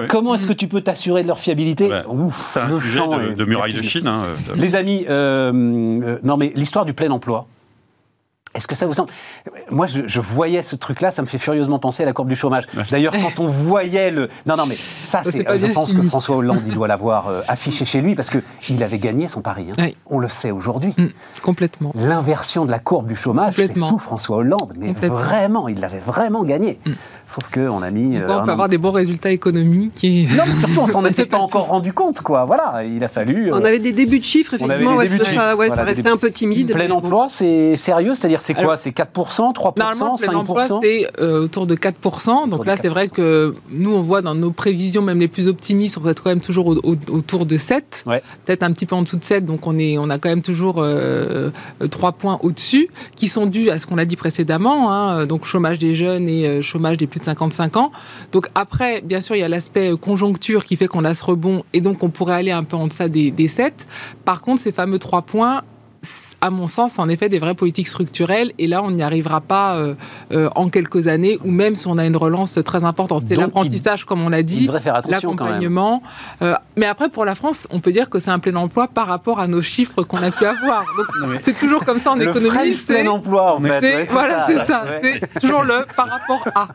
Comment est-ce que tu peux t'assurer de leur fiabilité C'est un sujet de, muraille de Chine. Hein, les amis, euh, non mais l'histoire du plein emploi, est-ce que ça vous semble Moi, je, voyais ce truc-là, ça me fait furieusement penser à la courbe du chômage. D'ailleurs, quand on voyait le... Non, non, mais ça, c'est... je pense que François Hollande, il doit l'avoir euh, affiché chez lui, parce qu'il avait gagné son pari. Hein. On le sait aujourd'hui. Mm, complètement. L'inversion de la courbe du chômage, c'est sous François Hollande. Mais vraiment, il l'avait vraiment gagné. Mm. Sauf qu'on a mis. Euh, on peut avoir des bons résultats économiques. Et... <laughs> Non, mais surtout, on <laughs> s'en était pas encore rendu compte, quoi. Voilà, il a fallu. On avait des débuts de chiffres, effectivement. Ouais, ça, ouais, ça, restait un peu timide. Plein emploi, c'est sérieux C'est-à-dire, c'est quoi C'est 4%, 3%, Normalement, 5% plein emploi, c'est euh, autour de 4%. Donc là, c'est vrai que nous, on voit dans nos prévisions, même les plus optimistes, on être quand même toujours autour de 7. Peut-être un petit peu en dessous de 7. Donc on, est, on a quand même toujours euh, 3 points au-dessus, qui sont dus à ce qu'on a dit précédemment. Hein, donc chômage des jeunes et euh, chômage des plus 55 ans. Donc après, bien sûr, il y a l'aspect conjoncture qui fait qu'on a ce rebond et donc on pourrait aller un peu en deçà des, des 7. Par contre, ces fameux trois points, à mon sens, en effet, des vraies politiques structurelles. Et là, on n'y arrivera pas euh, euh, en quelques années, ou même si on a une relance très importante. C'est l'apprentissage, comme on l'a dit, l'accompagnement. Euh, Mais après, pour la France, on peut dire que c'est un plein emploi par rapport à nos chiffres qu'on a pu avoir. <laughs> c'est toujours comme ça en économie. C'est plein emploi, en fait. voilà, c'est ça. C'est toujours le par rapport à.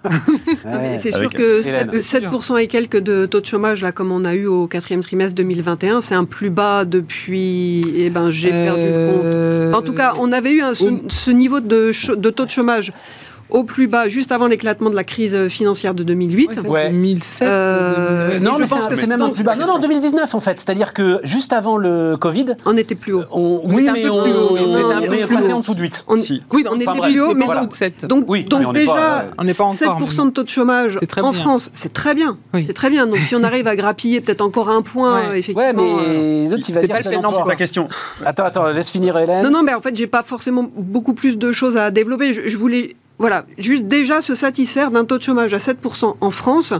<laughs> c'est sûr que 7%, et quelques de taux de chômage, là, comme on a eu au quatrième trimestre 2021, c'est un plus bas depuis. Eh ben, j'ai perdu le compte. Euh, en tout cas, on avait eu ce, niveau de, de taux de chômage au plus bas juste avant l'éclatement de la crise financière de 2008. Ouais, 2007. Euh, non, je pense que c'est même plus bas. Non, non, 2019 en fait. C'est-à-dire que juste avant le Covid, on était plus haut. oui, mais on, est passé en dessous de 8. Oui, on était plus haut, mais voilà. 7. Donc, oui, donc déjà, on n'est pas encore, 7% de taux de chômage en France, c'est très bien. C'est très bien. Donc si on arrive à grappiller peut-être encore un point, effectivement. Ouais, mais euh, vas dire c'est la question. Attends, attends, laisse finir Hélène. Non, non, mais en fait, j'ai pas forcément beaucoup plus de choses à développer. Je voulais voilà, juste déjà se satisfaire d'un taux de chômage à 7% en France,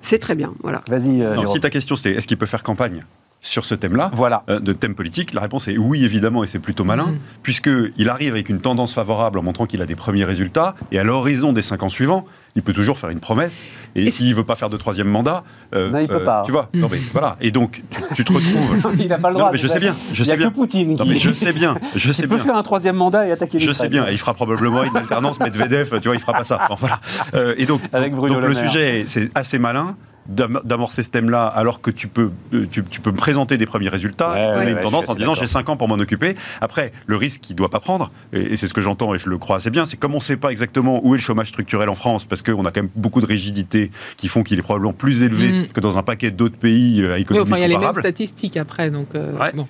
c'est très bien. Voilà. Vas-y. Euh, si ta question c'était est-ce qu'il peut faire campagne? Sur ce thème-là, voilà. Euh, de thème politique La réponse est oui, évidemment, et c'est plutôt malin, mm. puisqu'il arrive avec une tendance favorable en montrant qu'il a des premiers résultats, et à l'horizon des cinq ans suivants, il peut toujours faire une promesse. Et, s'il ne veut pas faire de troisième mandat, euh, non, il peut euh, pas. Tu vois non, mais voilà. Et donc, tu, te retrouves. <laughs> il n'a pas le droit. mais je sais bien. Je <laughs> il sais a bien. que Poutine. Non, mais je sais bien. Je sais il peut faire un troisième mandat et attaquer Je sais bien. Et il fera probablement une alternance <laughs> Medvedev. Tu vois, il fera pas ça. voilà. Euh, et donc, Avec Bruno donc le, le sujet, c'est assez malin d'amorcer ce thème-là alors que tu peux, euh, tu, peux me présenter des premiers résultats, donner une tendance en disant j'ai 5 ans pour m'en occuper. Après, le risque qu'il ne doit pas prendre, et, c'est ce que j'entends et je le crois assez bien, c'est comme on ne sait pas exactement où est le chômage structurel en France, parce qu'on a quand même beaucoup de rigidités qui font qu'il est probablement plus élevé mm. que dans un paquet d'autres pays euh, à économie Il y a les mêmes statistiques après. Donc, euh,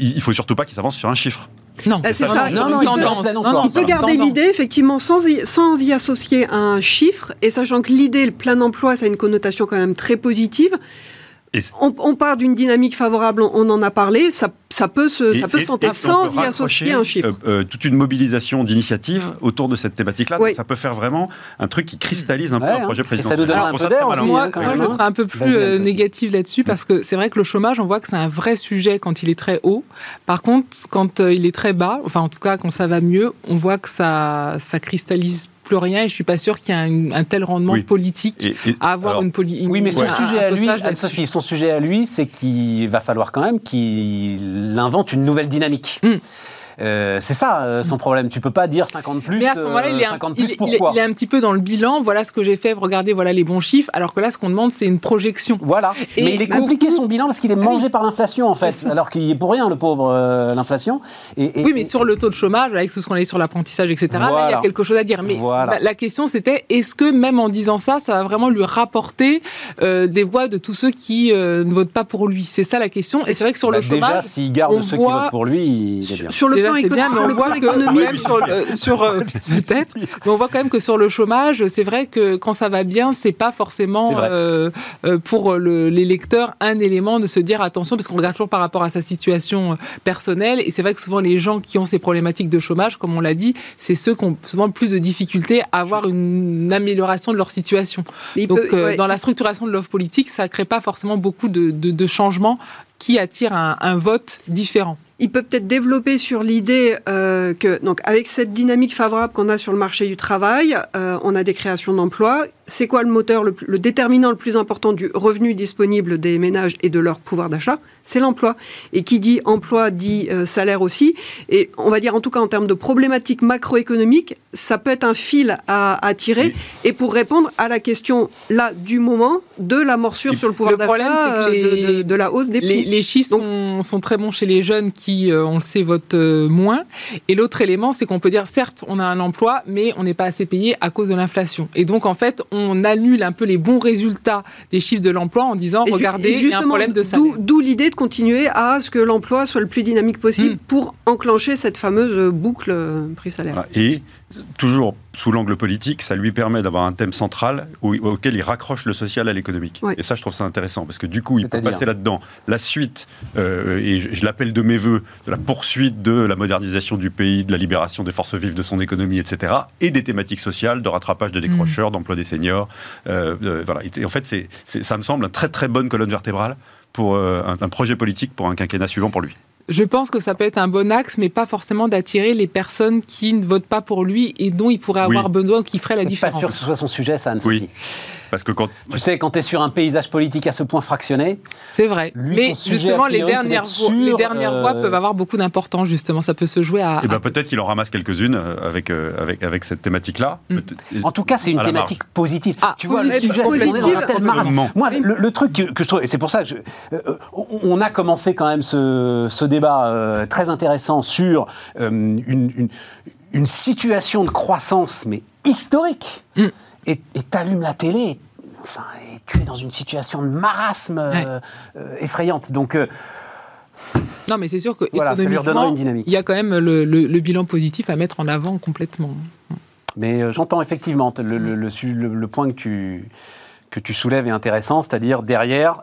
il faut surtout pas qu'il s'avance sur un chiffre. Non, c'est ça. Non, non, il peut, garder l'idée, effectivement, sans y, sans y associer un chiffre, et sachant que l'idée, le plein emploi, ça a une connotation quand même très positive. On, part d'une dynamique favorable, on en a parlé, ça, ça peut se, ça peut se tenter sans y associer un chiffre. Euh, euh, toute une mobilisation d'initiatives autour de cette thématique-là, ça peut faire vraiment un truc qui cristallise un peu un hein. projet présidentiel. ça nous donne un peu d'air Moi, je serais un peu plus euh, négative là-dessus parce que c'est vrai que le chômage, on voit que c'est un vrai sujet quand il est très haut. Par contre, quand il est très bas, enfin en tout cas quand ça va mieux, on voit que ça, ça cristallise plus rien et je suis pas sûr qu'il y ait un, tel rendement politique à avoir une politique. Oui, mais son sujet à lui, Anne-Sophie, son sujet à lui, c'est qu'il va falloir quand même qu'il invente une nouvelle dynamique. Hmm. Euh, c'est ça euh, son problème. Tu peux pas dire 50 plus. Mais à ce moment-là, il, est un, il, est un petit peu dans le bilan. Voilà ce que j'ai fait. Regardez, voilà les bons chiffres. Alors que là, ce qu'on demande, c'est une projection. Voilà. mais il est compliqué son bilan parce qu'il est mangé par l'inflation en fait. Alors qu'il est pour rien le pauvre euh, l'inflation. Et, oui, mais sur le taux de chômage, avec tout ce qu'on a dit sur l'apprentissage, etc. Là, il y a quelque chose à dire. Mais la, question, c'était est-ce que même en disant ça, ça va vraiment lui rapporter des voix de tous ceux qui ne votent pas pour lui? C'est ça la question. Et c'est vrai que sur le bah, chômage, déjà, s'il garde ceux qui votent pour lui, il est bien. Sur le c'est bien, mais on voit que sur, sur euh, peut-être, mais on voit quand même que sur le chômage, c'est vrai que quand ça va bien, c'est pas forcément euh, euh, pour l'électeur un élément de se dire attention, parce qu'on regarde toujours par rapport à sa situation personnelle, et c'est vrai que souvent les gens qui ont ces problématiques de chômage, comme on l'a dit, c'est ceux qui ont souvent plus de difficultés à avoir une amélioration de leur situation. Donc, dans la structuration de l'offre politique, ça crée pas forcément beaucoup de, de, changements qui attirent un vote différent il peut peut-être développer sur l'idée euh, que, donc, avec cette dynamique favorable qu'on a sur le marché du travail, euh, on a des créations d'emplois c'est quoi le moteur, le, déterminant le plus important du revenu disponible des ménages et de leur pouvoir d'achat? C'est l'emploi. Et qui dit emploi dit euh, salaire aussi. Et on va dire en tout cas en termes de problématiques macroéconomiques, ça peut être un fil à, tirer. Et pour répondre à la question là du moment de la morsure sur le pouvoir d'achat, euh, de, la hausse des prix. Les, chiffres sont, très bons chez les jeunes qui, euh, on le sait, votent moins. Et l'autre élément, c'est qu'on peut dire certes, on a un emploi, mais on n'est pas assez payé à cause de l'inflation. Et donc en fait, on annule un peu les bons résultats des chiffres de l'emploi en disant regardez, il y a un problème de salaire. D'où l'idée de continuer à ce que l'emploi soit le plus dynamique possible mm. pour enclencher cette fameuse boucle euh, prix-salaire. Et toujours sous l'angle politique, ça lui permet d'avoir un thème central auquel il raccroche le social à l'économique. Et ça, je trouve ça intéressant, parce que du coup, il peut passer là-dedans la suite, euh, et je, l'appelle de mes voeux, de la poursuite de la modernisation du pays, de la libération des forces vives de son économie, etc., et des thématiques sociales, de rattrapage de décrocheurs, mm. d'emploi des seniors. Euh, euh, voilà. Et, en fait, c'est, ça me semble une très très bonne colonne vertébrale pour un, un projet politique pour un quinquennat suivant pour lui. Je pense que ça peut être un bon axe, mais pas forcément d'attirer les personnes qui ne votent pas pour lui et dont il pourrait avoir besoin ou qui feraient la différence. Pas sûr que ce soit son sujet, ça, Oui. Parce que quand tu sais, quand tu es sur un paysage politique à ce point fractionné, c'est vrai. Mais justement, les dernières, voix, les dernières voix peuvent avoir beaucoup d'importance. Justement, ça peut se jouer à. Et eh ben peut-être qu'il en ramasse quelques-unes avec avec avec cette thématique-là. Mm. En tout cas, c'est une thématique positive. Ah, tu vois, le sujet, Moi, le, truc que, je trouve, et c'est pour ça que euh, on a commencé quand même ce, ce débat euh, très intéressant sur euh, une, une, situation de croissance, mais historique. Mm. Et t'allumes la télé, enfin, et tu es dans une situation de marasme effrayante. Donc non, mais c'est sûr que voilà, ça lui une dynamique. Il y a quand même le, le, bilan positif à mettre en avant complètement. Mais j'entends effectivement le, le, point que tu, que tu soulèves est intéressant, c'est-à-dire derrière,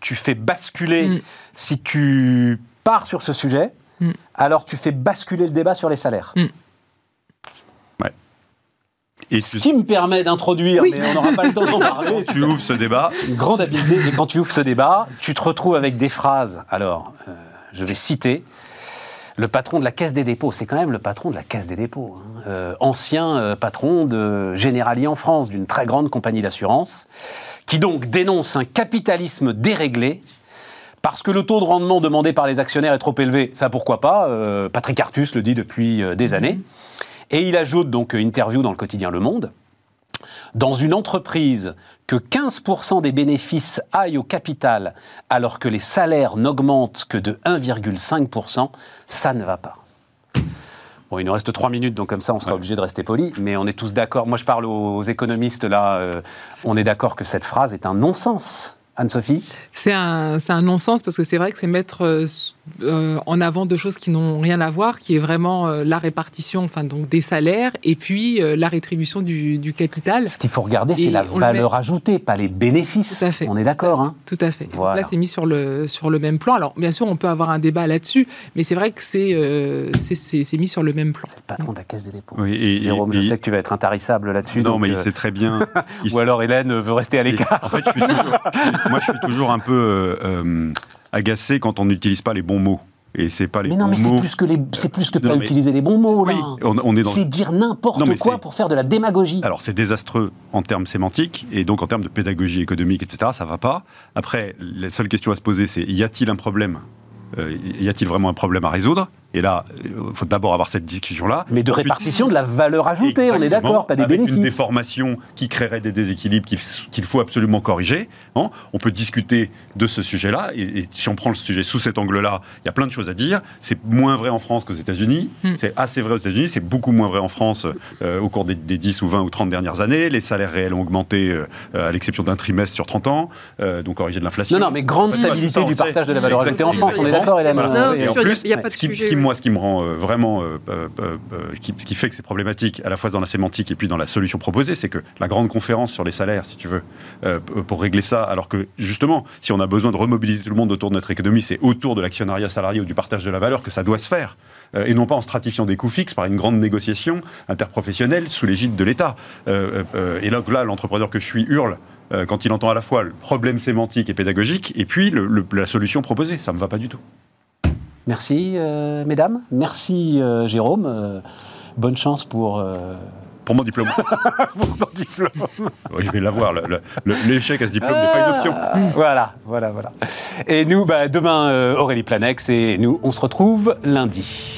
tu fais basculer, mm. si tu pars sur ce sujet, mm. alors tu fais basculer le débat sur les salaires. Mm. Et ce qui me permet d'introduire, mais on n'aura pas le temps d'en parler. tu ouvres ce débat. Une grande habileté, et quand tu ouvres ce débat, tu te retrouves avec des phrases. Alors, euh, je vais citer le patron de la Caisse des dépôts, c'est quand même le patron de la Caisse des dépôts, hein. euh, ancien euh, patron de Generali en France, d'une très grande compagnie d'assurance, qui donc dénonce un capitalisme déréglé parce que le taux de rendement demandé par les actionnaires est trop élevé. Ça, pourquoi pas? Euh, Patrick Artus le dit depuis des années. Et il ajoute donc interview dans le quotidien Le Monde. Dans une entreprise que 15% des bénéfices aillent au capital alors que les salaires n'augmentent que de 1,5%, ça ne va pas. Bon, il nous reste trois minutes, donc comme ça, on sera obligé de rester poli. Mais on est tous d'accord. Moi, je parle aux économistes là. Euh, on est d'accord que cette phrase est un non-sens. Anne-Sophie? C'est un, un non-sens parce que c'est vrai que c'est mettre euh, euh, en avant deux choses qui n'ont rien à voir, qui est vraiment euh, la répartition enfin, donc des salaires et puis la rétribution du, capital. Ce qu'il faut regarder, c'est la valeur ajoutée, pas les bénéfices. Tout à fait. On est d'accord. Hein Tout à fait. Là, c'est mis sur le, sur le même plan. Alors, bien sûr, on peut avoir un débat là-dessus, mais c'est vrai que c'est c'est mis sur le même plan. C'est le patron de la Caisse des dépôts. Oui, Jérôme, je sais que tu vas être intarissable là-dessus. Non, mais il sait très bien. <laughs> Ou alors Hélène veut rester à l'écart. En fait, je suis toujours <laughs> moi, je suis toujours un peu euh, euh, agacé quand on n'utilise pas les bons mots. Et c'est pas les mais non, mais c'est plus que les, c'est plus que pas utiliser les bons mots là. on, est C'est dire n'importe quoi pour faire de la démagogie. Alors c'est désastreux en termes sémantiques et donc en termes de pédagogie économique, etc. Ça va pas. Après, la seule question à se poser, c'est y a-t-il un problème euh, Y a-t-il vraiment un problème à résoudre? Et là, il faut d'abord avoir cette discussion-là. Mais de répartition de la valeur ajoutée, on est d'accord, pas des avec bénéfices. une déformation qui créerait des déséquilibres qu'il faut absolument corriger. Hein. on peut discuter de ce sujet-là. Et, si on prend le sujet sous cet angle-là, il y a plein de choses à dire. C'est moins vrai en France qu'aux États-Unis. Hmm. C'est assez vrai aux États-Unis. C'est beaucoup moins vrai en France euh, au cours des, 10 ou 20 ou 30 dernières années. Les salaires réels ont augmenté euh, à l'exception d'un trimestre sur 30 ans. Euh, donc corriger de l'inflation. Non, non, mais grande stabilité du partage de la valeur ajoutée en France. On est d'accord, Hélène. il n'y a pas de sujet moi, ce qui me rend euh, vraiment, euh, euh, ce qui fait que c'est problématique à la fois dans la sémantique et puis dans la solution proposée, c'est que la grande conférence sur les salaires, si tu veux, pour régler ça, alors que justement, si on a besoin de remobiliser tout le monde autour de notre économie, c'est autour de l'actionnariat salarié ou du partage de la valeur que ça doit se faire et non pas en stratifiant des coûts fixes par une grande négociation interprofessionnelle sous l'égide de l'État. et là, là l'entrepreneur que je suis hurle quand il entend à la fois le problème sémantique et pédagogique et puis la solution proposée. Ça ne me va pas du tout. Merci, euh, mesdames. Merci, euh, Jérôme. Euh, bonne chance pour. Pour mon diplôme. <laughs> pour ton diplôme. je vais l'avoir. L'échec à ce diplôme n'est pas une option. Ah, voilà, voilà, voilà. Et nous, bah, demain, Aurélie Planex et nous, on se retrouve lundi.